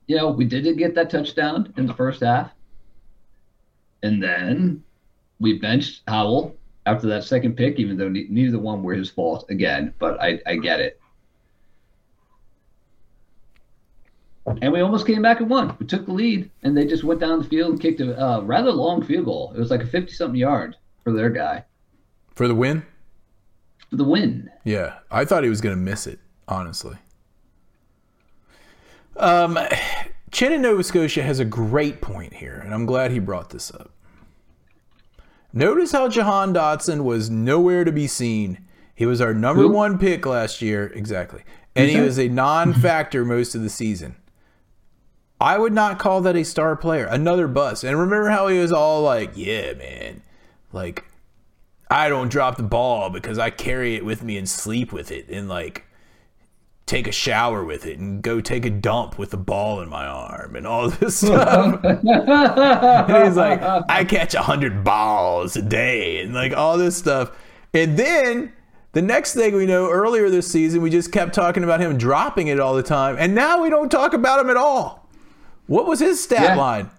you know, we didn't get that touchdown in the first half. And then we benched Howell after that second pick, even though ne- neither one were his fault again, but I, I get it. And we almost came back and won. We took the lead, and they just went down the field and kicked a uh, rather long field goal. It was like a 50 something yard for their guy For the win? for the win. Yeah, I thought he was going to miss it, honestly. Um, Chen in Nova Scotia has a great point here, and I'm glad he brought this up. Notice how Jahan Dotson was nowhere to be seen. He was our number Who? one pick last year, exactly, and he was a non-factor most of the season. I would not call that a star player. Another bust. And remember how he was all like, "Yeah, man, like I don't drop the ball because I carry it with me and sleep with it and like take a shower with it and go take a dump with the ball in my arm and all this stuff. and he's like, I catch a hundred balls a day and like all this stuff. And then the next thing we know, earlier this season, we just kept talking about him dropping it all the time. And now we don't talk about him at all. What was his stat Yeah. line?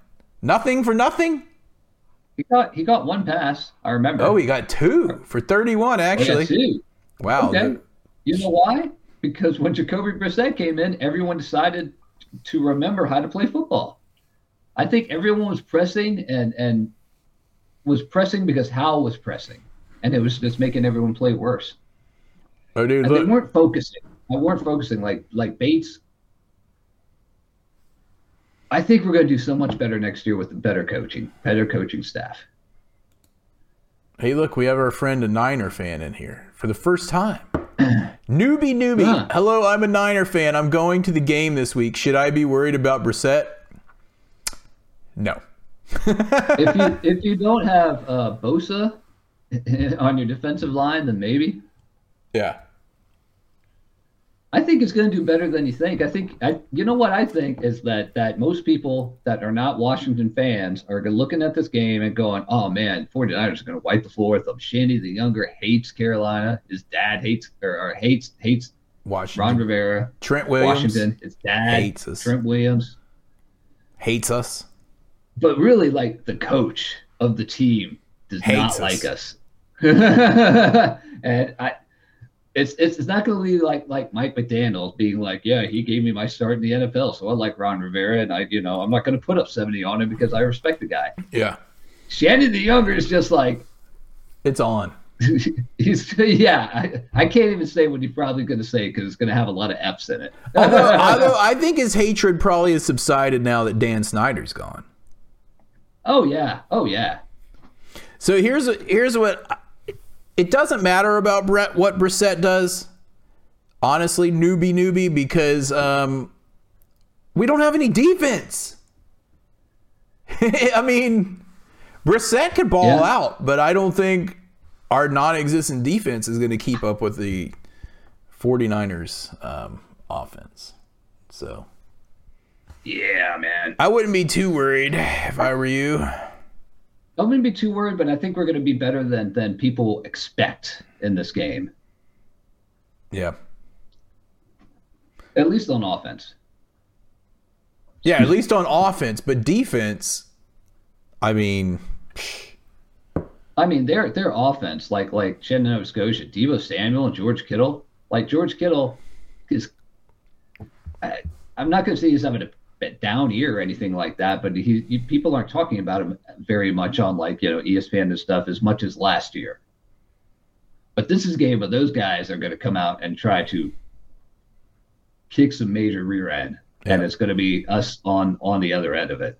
Nothing for nothing? He got he got one pass. I remember. Oh, he got two for 31, yeah, actually. two. Wow. Okay. You know why? Because when Jacoby Brissett came in, everyone decided to remember how to play football. I think everyone was pressing and and was pressing because Howell was pressing, and it was just making everyone play worse. Oh, dude, And they weren't focusing. I weren't focusing like like Bates. I think we're going to do so much better next year with better coaching, better coaching staff. Hey, look, we have our friend a Niner fan in here for the first time. newbie, newbie. Huh. Hello, I'm a Niner fan. I'm going to the game this week. Should I be worried about Brissett? No. if you if you don't have uh, Bosa on your defensive line, then maybe. Yeah. I think it's going to do better than you think. I think I, you know what I think is that that most people that are not Washington fans are looking at this game and going, "Oh man, 49ers are going to wipe the floor with them." Shanahan the younger hates Carolina. His dad hates or, or hates hates Washington. Ron Rivera. Trent Williams Washington. His dad hates us. Trent Williams. hates us. But really, like the coach of the team does Hates not us. like us. and I, it's it's, it's not going to be like like Mike McDaniel being like, yeah, he gave me my start in the NFL, so I like Ron Rivera, and I, you know, I'm not going to put up 70 on him because I respect the guy. Yeah. Shanahan the younger is just like, It's on. he's yeah. I, I can't even say what he's probably going to say because it's going to have a lot of F's in it. Although, although I think his hatred probably has subsided now that Dan Snyder's gone. oh yeah, oh yeah. So here's here's what it doesn't matter about Brett what Brissett does. Honestly, newbie newbie because um, we don't have any defense. I mean, Brissett could ball Yeah. out, but I don't think our non-existent defense is going to keep up with the 49ers um, offense. So Yeah, man. I wouldn't be too worried if I were you. I wouldn't be too worried, but I think we're going to be better than than people expect in this game, Yeah. at least on offense. Yeah, at least on offense, but defense, I mean, I mean, their their offense, like like Shannon Nova Scotia, Deebo Samuel and George Kittle. Like George Kittle is, I, I'm not going to say he's having a down year or anything like that, but he, he people aren't talking about him very much on like you know ESPN and stuff as much as last year. But this is a game where those guys are going to come out and try to kick some major rear end, and it's going to be us on on the other end of it.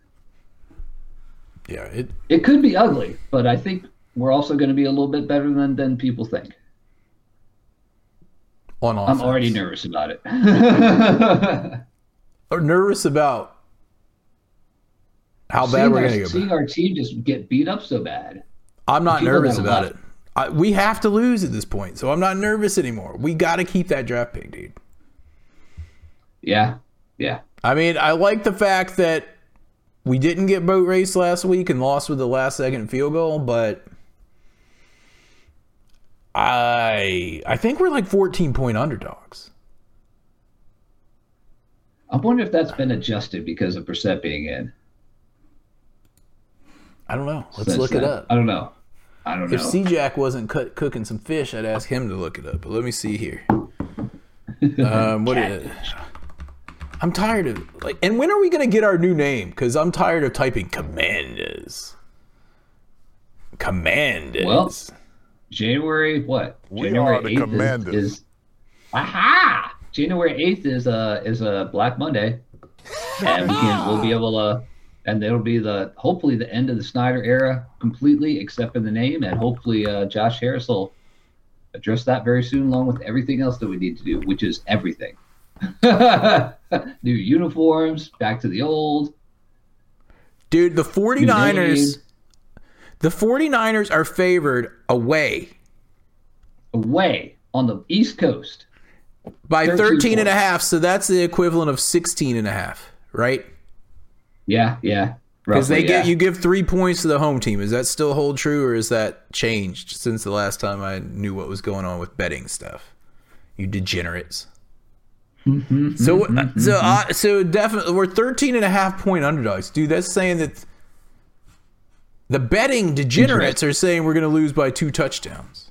Yeah, it It could be ugly, but I think we're also going to be a little bit better than than people think. on offense. I'm already nervous about it. Or nervous about how bad seeing we're going to go. seeing our team just get beat up so bad. I'm not people nervous about left. it. I, we have to lose at this point, so I'm not nervous anymore. We got to keep that draft pick, dude. Yeah, yeah. I mean, I like the fact that we didn't get boat race last week and lost with the last second field goal, but I I think we're like 14 point underdogs. I wonder if that's been adjusted because of Brissett being in. I don't know. Let's Since look it up. I don't know. I don't know. If C-Jack wasn't cut, cooking some fish, I'd ask him to look it up. But let me see here. Um, what is I'm tired of like. And when are we gonna get our new name? Because I'm tired of typing commanders. Commanders. Well, January what? We January are the 8th is- commanders. Is, aha! January eighth is uh is a Black Monday, and we can we'll be able to, and it'll be the hopefully the end of the Snyder era completely, except for the name, and hopefully uh, Josh Harris will address that very soon, along with everything else that we need to do, which is everything. New uniforms, back to the old. Dude, the 49ers the 49ers are favored away away on the East Coast. By 13 13 and a half, so that's the equivalent of 16 and a half, right? Yeah, yeah. Because they get yeah. you give 3 points to the home team. Is that still hold true or is that changed since the last time I knew what was going on with betting stuff? You degenerates. Mm-hmm, so so uh, so definitely we're 13 and a half point underdogs. Dude, that's saying that the betting degenerates are saying we're going to lose by two touchdowns.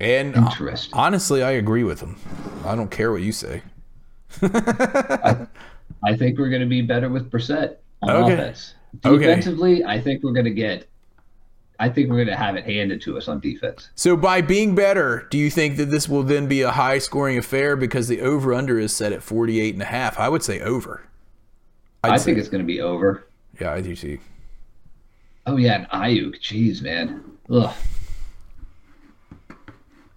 And uh, Interesting. honestly, I agree with them. I don't care what you say. I think we're going to be better with Brissett on Okay. offense. Okay. Defensively, I think we're going to get. I think we're going to have it handed to us on defense. So by being better, do you think that this will then be a high scoring affair because the over under is set at 48 and a half? I would say over. I'd i say- think it's going to be over. yeah, I do too. Oh yeah, and Aiyuk. Jeez, man. Ugh.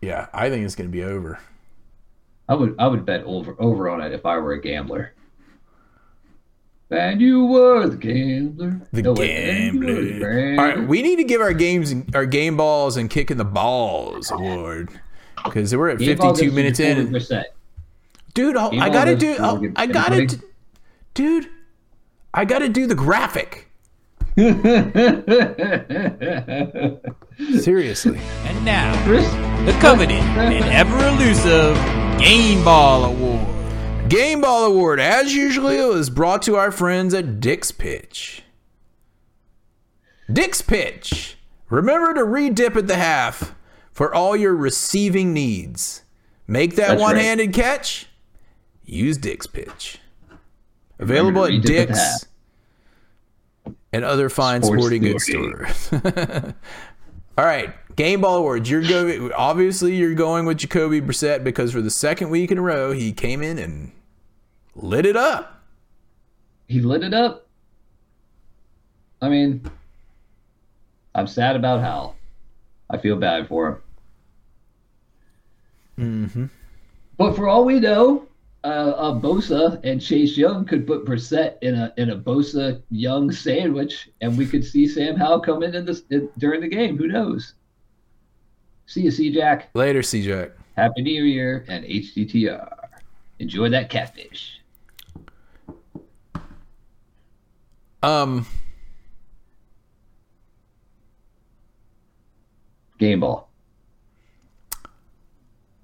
Yeah, I think it's going to be over. I would I would bet over over on it if I were a gambler. And you were the gambler. The No, wait, you were the gambler. All right, we need to give our games, our game balls, and kicking the balls award because we're at Game 52 minutes in. Jacoby And, Brissett. dude, I gotta do. to I'll- Morgan. I gotta, Anybody? d- dude. I gotta do the graphic. Seriously. And now, the coveted and ever elusive Game Ball Award. Game Ball Award, as usually, is brought to our friends at Dick's Pitch. Dick's Pitch. Remember to re-dip at the half for all your receiving needs. Make that That's one-handed catch. Use Dick's Pitch. Available at to at Dick's and other fine Sports sporting goods stores. All right, Game Ball Awards. You're going. Obviously, you're going with Jacoby Brissett because for the second week in a row, he came in and lit it up. he lit it up. I mean, I'm sad about Howell. I feel bad for him. Mm-hmm. But for all we know, uh, uh, Bosa and Chase Young could put Brissett in a in a Bosa Young sandwich, and we could see Sam Howell come in, in this in, during the game. Who knows? See you, C Jack. Later, C-Jack. Happy New Year and HTTR. Enjoy that catfish. Um, Game ball.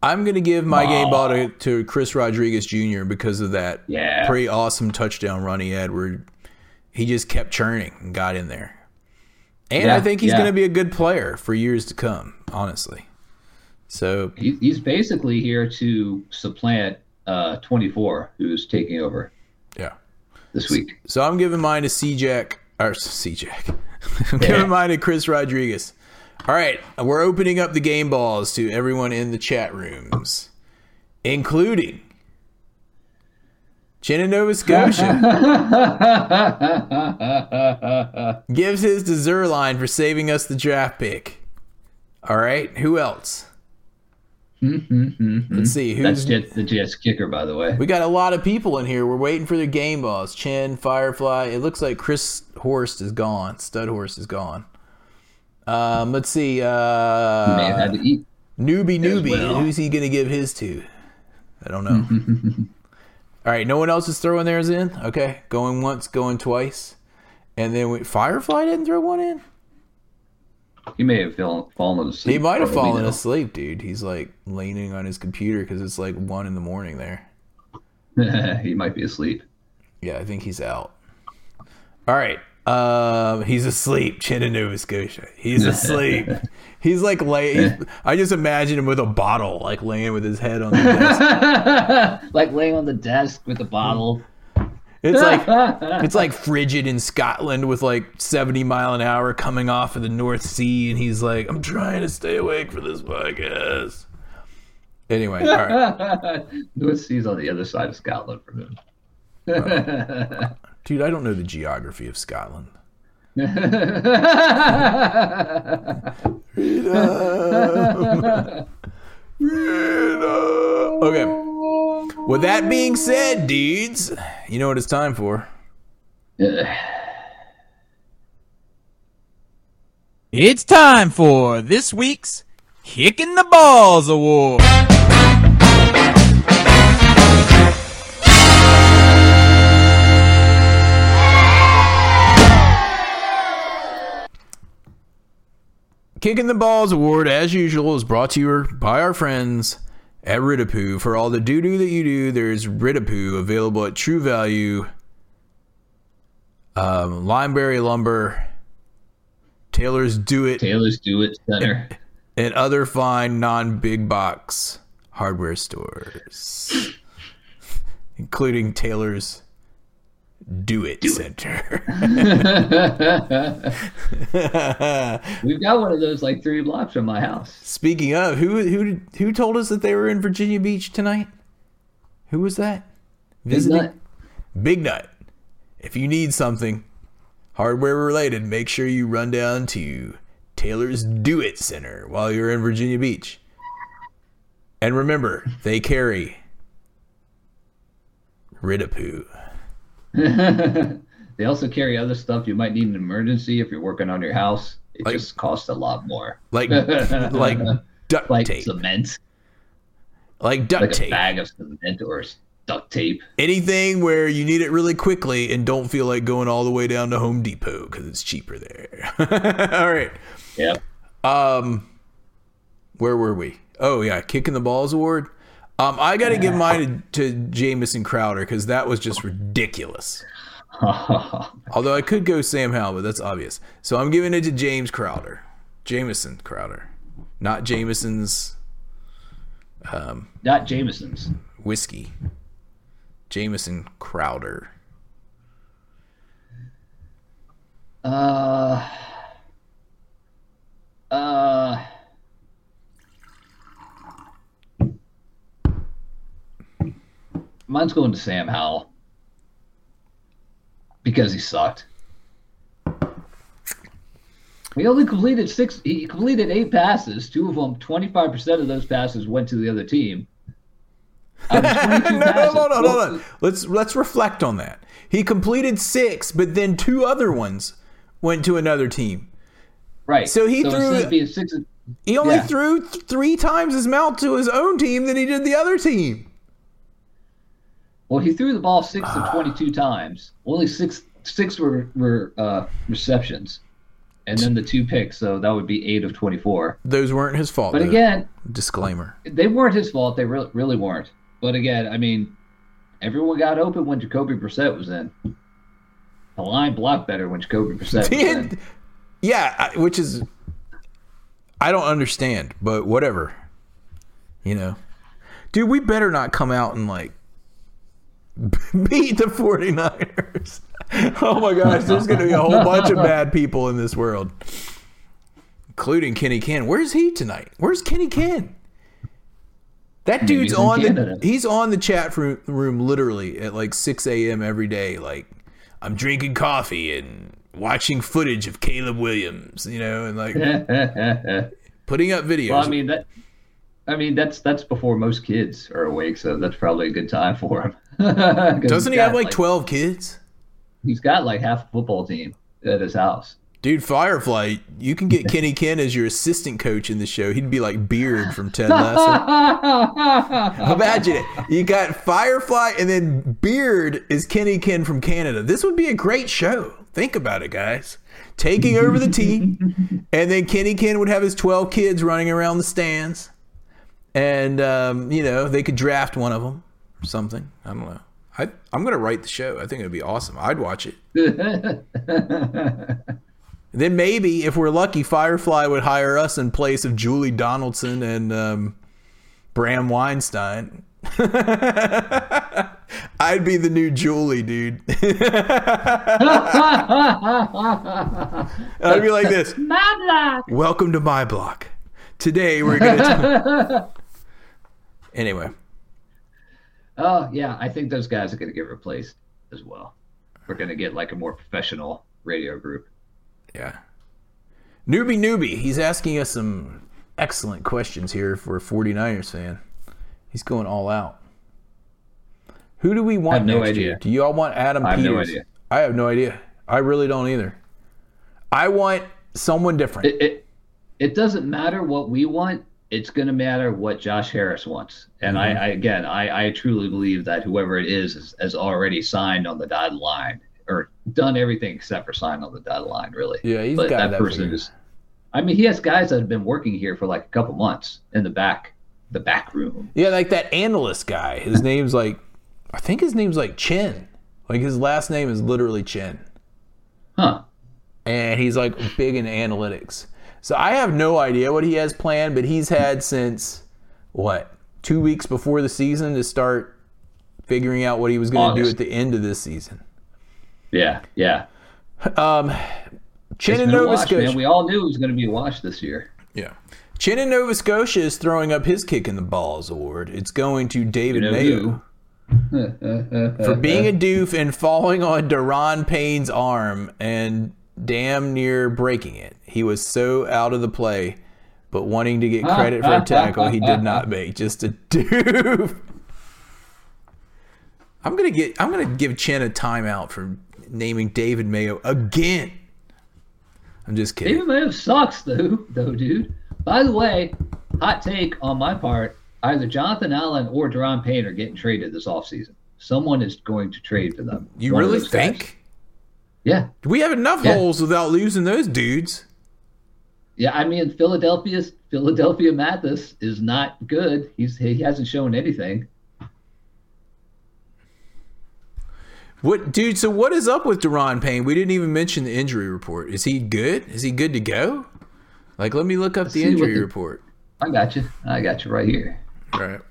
I'm gonna give my game ball to, to Chris Rodriguez Jr. because of that Yeah. pretty awesome touchdown run he had where he just kept churning and got in there. And Yeah, I think he's yeah. gonna be a good player for years to come, honestly. So He, he's basically here to supplant uh, 24, who's taking over yeah. this week. So I'm giving mine to C Jack or C Jack. I'm giving mine to Chris Rodriguez. All right, we're opening up the game balls to everyone in the chat rooms, including Chin in Nova Scotia gives his to Zuerlein for saving us the draft pick. All right, who else? Mm-hmm. Let's see That's who's. Jet, the Jets kicker, by the way. We got a lot of people in here. We're waiting for their game balls. Chin, Firefly. It looks like Chris Horst is gone. Stud Horst is gone. Um, let's see. Have had Uh, to eat. newbie, newbie. well. Who's he gonna give his to? I don't know. All right, no one else is throwing theirs in. Okay, going once, going twice, and then we, Firefly didn't throw one in. He may have fallen asleep. He might have for all we fallen asleep, dude. He's like leaning on his computer because it's like one in the morning there. he might be asleep. Yeah, I think he's out. All right. Um, he's asleep. Chin in Nova Scotia. He's asleep. he's like lay. he's- I just imagine him with a bottle, like laying with his head on the desk. like laying on the desk with a bottle. It's like it's like frigid in Scotland with like 70 mile an hour coming off of the North Sea, and he's like, "I'm trying to stay awake for this podcast." Anyway, all right, North Sea's on the other side of Scotland from him. Dude. I don't know the geography of Scotland. Freedom. Freedom. Okay. With that being said, dudes, you know what it's time for. It's time for this week's Kicking the Balls Award. Kicking the Balls Award, as usual, is brought to you by our friends at Ridapoo. For all the doo doo that you do, there's Ridapoo available at True Value, um, Limeberry Lumber, Taylor's Do It, Taylor's Do It Center. and other fine non big box hardware stores, including Taylor's Do It Center. We've got one of those like three blocks from my house. Speaking of, who who who told us that they were in Virginia Beach tonight? Who was that? Isn't that- Big Nut. If you need something hardware related, make sure you run down to Taylor's Do It Center while you're in Virginia Beach. And remember, they carry Ridapoo. they also carry other stuff you might need in an emergency if you're working on your house. It Like- just costs a lot more. Like like duct Like tape. cement, Like duct like a tape. bag of cement or duct tape. Anything where you need it really quickly and don't feel like going all the way down to Home Depot because it's cheaper there. all right. Yep. Um, where were we? Oh yeah, kicking the balls award. Um, I got to give mine to, to Jamison Crowder because that was just ridiculous. Although I could go Sam Howell, but that's obvious. So I'm giving it to James Crowder, Jamison Crowder, not Jameson's Not Jameson's. whiskey. Jamison Crowder. Uh. Uh. Mine's going to Sam Howell because he sucked. He only completed six. He completed eight passes. Two of them, twenty-five percent of those passes went to the other team. Out of 22 no, no, on, hold on. Let's let's reflect on that. He completed six, but then two other ones went to another team. Right. So he threw-. He only threw th- three times as amount to his own team than he did the other team. Well, he threw the ball six Ah. to twenty-two times. Only six six were were uh, receptions, and then the two picks. So that would be eight of twenty-four. Those weren't his fault. But though. again, disclaimer. they weren't his fault. They really really weren't. But again, I mean, everyone got open when Jacoby Brissett was in. The line blocked better when Jacoby Brissett was in. Did- yeah, which is I don't understand, but whatever. You know. Dude, we better not come out and like beat the 49ers. Oh my gosh, there's going to be a whole bunch of bad people in this world. including Kenny Ken. Where's he tonight? Where's Kenny Ken? That dude's on the he's on the chat room, room literally at like 6 a.m. every day. Like I'm drinking coffee and watching footage of Caleb Williams, you know, and like putting up videos. well, I mean that. I mean that's that's before most kids are awake, so that's probably a good time for him. Doesn't he have got, like 12 kids? He's got like half a football team at his house. Dude, Firefly, you can get Kenny Ken as your assistant coach in the show. He'd be like Beard from Ted Lasso. Imagine it. You got Firefly and then Beard is Kenny Ken from Canada. This would be a great show. Think about it, guys. Taking over the team, and then Kenny Ken would have his 12 kids running around the stands. And, um, you know, they could draft one of them something. I don't know. I, I'm going to write the show. I think it would be awesome. I'd watch it. Then maybe, if we're lucky, Firefly would hire us in place of Julie Donaldson and um, Bram Weinstein. I'd be the new Julie, dude. I'd be like this. Welcome to my block. Today we're gonna. anyway, Oh yeah, I think those guys are going to get replaced as well. We're going to get like a more professional radio group. yeah. Newbie newbie, he's asking us some excellent questions here for a 49ers fan. He's going all out. Who do we want have no next idea. year? Do you all want Adam I have no idea. I have no idea. I really don't either. I want someone different. It it, it doesn't matter what we want. It's going to matter what Josh Harris wants. And I, mm-hmm. I again, I, I truly believe that whoever it is, is has already signed on the dotted line or done everything except for sign on the dotted line. Really. Yeah, he's but got that that person is. I mean, he has guys that have been working here for like a couple months in the back, the back room. Yeah, like that analyst guy. His name's like, I think his name's like Chin. Like his last name is literally Chin. Huh. and he's like big in analytics. So I have no idea what he has planned, but he's had since what two weeks before the season to start figuring out what he was going to do at the end of this season. Yeah. Yeah. Um, Chin in Nova man. Scotia. We all knew it was going to be a wash this year. yeah, Chin in Nova Scotia is throwing up his kick in the balls award. It's going to David You know Mayo for being a doof and falling on Daron Payne's arm and damn near breaking it. He was so out of the play, but wanting to get ah, credit for a ah, ah, tackle he did not make. Just a doof. I'm gonna get. I'm gonna give Chen a timeout for naming David Mayo again. I'm just kidding. David Mayo sucks, though, though, dude. By the way, hot take on my part: either Jonathan Allen or Daron Payne are getting traded this offseason. Someone is going to trade for them. You One really think? guys. Yeah, We have enough Yeah. holes without losing those dudes. yeah. I mean, Philadelphia's Phidarian Mathis is not good. He's he hasn't shown anything. What, dude? So what is up with Daron Payne? We didn't even mention the injury report. Is he good? Is he good to go? Like, let me look up the see what injury the- report. I got you. I got you right here. All right.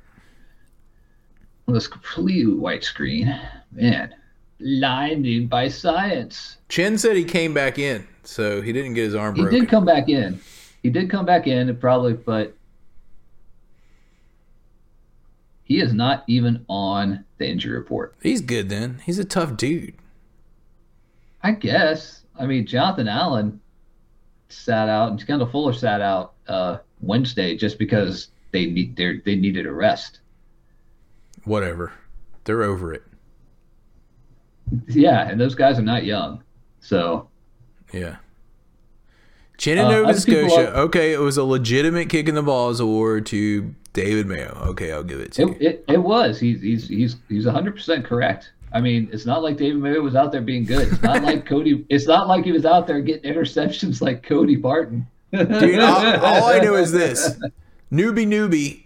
This complete white screen, man. Blinded by science. Chen said he came back in, so he didn't get his arm He broken. He did come back in. He did come back in, probably, but he is not even on the injury report. He's good then. He's a tough dude. I guess. I mean, Jonathan Allen sat out, and Kendall Fuller sat out uh, Wednesday just because they need they needed a rest. Whatever. They're over it. Yeah, and those guys are not young, so Yeah. Chen in Uh, Nova Scotia. are- Okay, it was a legitimate kick in the balls award to David Mayo. Okay, I'll give it to it you. it, it was. He's he's he's he's hundred percent correct. I mean, it's not like David Mayo was out there being good. It's not like Cody. It's not like he was out there getting interceptions like Cody Barton. Dude, all, all I know is this. Newbie, newbie,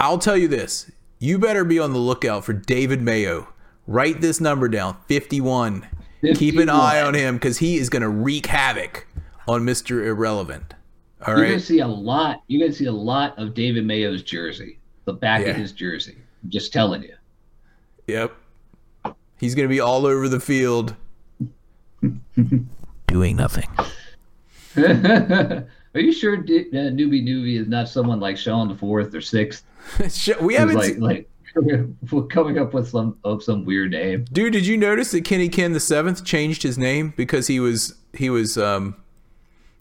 I'll tell you this. You better be on the lookout for David Mayo. Write this number down 51. Keep an eye on him because he is going to wreak havoc on Mr. Irrelevant. All You're gonna see a lot. You're gonna see a lot of David Mayo's jersey, the back Yeah. of his jersey. I'm just telling you. Yep. He's going to be all over the field doing nothing. Are you sure D- uh, newbie newbie is not someone like Sean the fourth or sixth? We haven't. like se- like coming up with some of some weird name. Dude, did you notice that Kenny Ken the seventh changed his name because he was he was um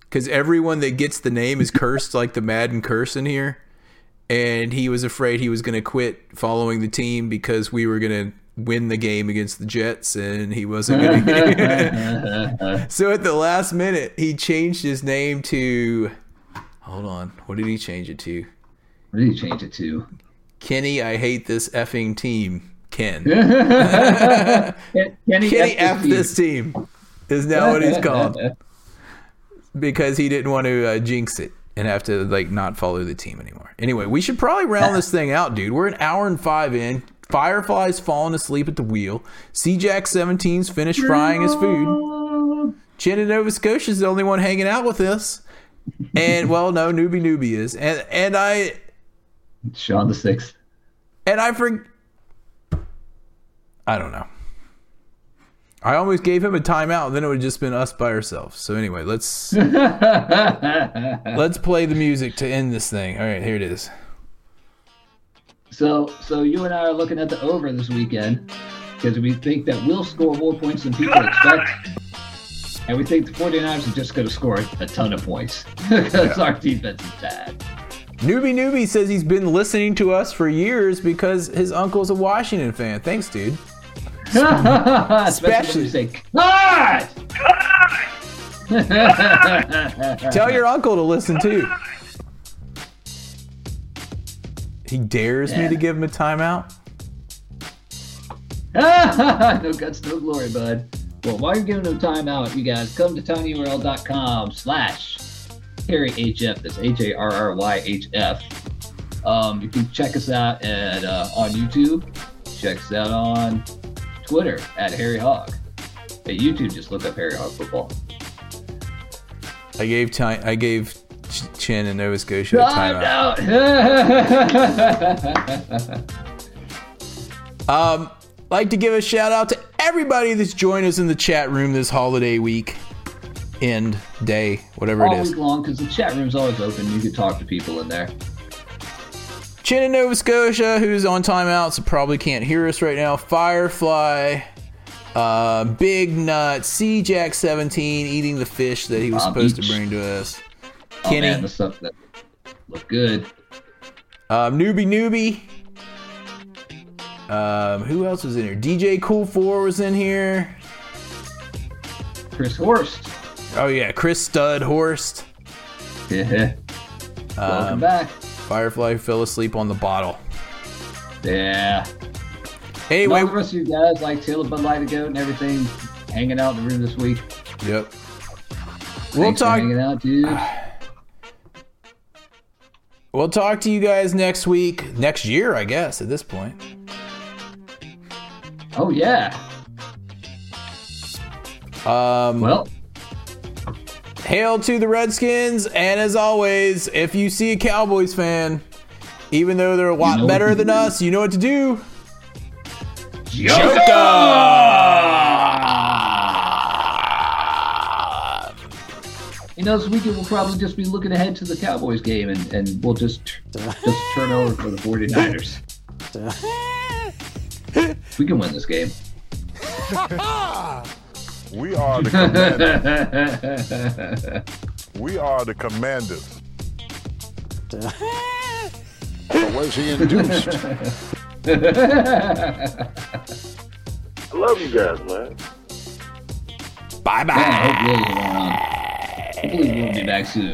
because everyone that gets the name is cursed like the Madden curse in here, and he was afraid he was going to quit following the team because we were going to win the game against the Jets, and he wasn't going to. so at the last minute, he changed his name to. Hold on, what did he change it to? What did he change it to? Kenny, I hate this effing team. Ken. Kenny, Kenny F. This team is now what he's called because he didn't want to uh, jinx it and have to like not follow the team anymore. Anyway, we should probably round this thing out, dude. We're an hour and five in. Firefly's falling asleep at the wheel. C-Jack 17's finished frying his food. Chin in Nova Scotia's the only one hanging out with us. And well, no, newbie newbie is. And and I Sean the sixth. and I for I don't know. I almost gave him a timeout, and then it would have just been us by ourselves. So anyway, let's let's play the music to end this thing. All right, here it is. So, so you and I are looking at the over this weekend because we think that we'll score more points than people expect. And we think the 49ers are just going to score a ton of points because our defense is bad. Newbie Newbie says he's been listening to us for years because his uncle's a Washington fan. Thanks, dude. Especially say, God! Tell your uncle to listen too. He dares me to give him a timeout. no guts, no glory, bud. Well, while you're giving them time out, you guys come to tinyurl.com slash Harry HF. That's H A R R Y H F. Um, you can check us out at uh, on YouTube. Check us out on Twitter at Harry Hog. At YouTube, just look up Harry Hog Football. I gave time. I gave Ch- Chin and Nova Scotia a Time timeout. out. Um, like to give a shout out to everybody that's joined us in the chat room this holiday week, end day, whatever All it is. week long because the chat room's always open. You can talk to people in there. Chin in Nova Scotia, who's on timeout, so probably can't hear us right now. Firefly, uh, Big Nut, C Jack 17 eating the fish that he was Bob supposed Beach. to bring to us. Oh Kenny. man, the stuff that look good. Um, newbie Newbie. Um, who else was in here? DJ Cool 4 was in here. Chris Horst. Oh, yeah, Chris Stud Horst. Yeah. Welcome Um, back. Firefly fell asleep on the bottle. Yeah. Anyway, All the rest of you guys like Taylor Bud Light Goat and everything hanging out in the room this week. yep. We'll Thanks for talk. hanging out, dude. We'll talk to you guys next week, next year, I guess. At this point, Oh yeah. um, Well, hail to the Redskins, and as always, if you see a Cowboys fan, even though they're a lot know better than do. us, you know what to do. you know, this weekend we'll probably just be looking ahead to the Cowboys game and, and we'll just just turn over for the 49ers. we can win this game. We are the commanders. we are the commanders. Or was he induced? I love you guys, man. Bye bye. Man, I hope Will's around. Hopefully we'll be back soon.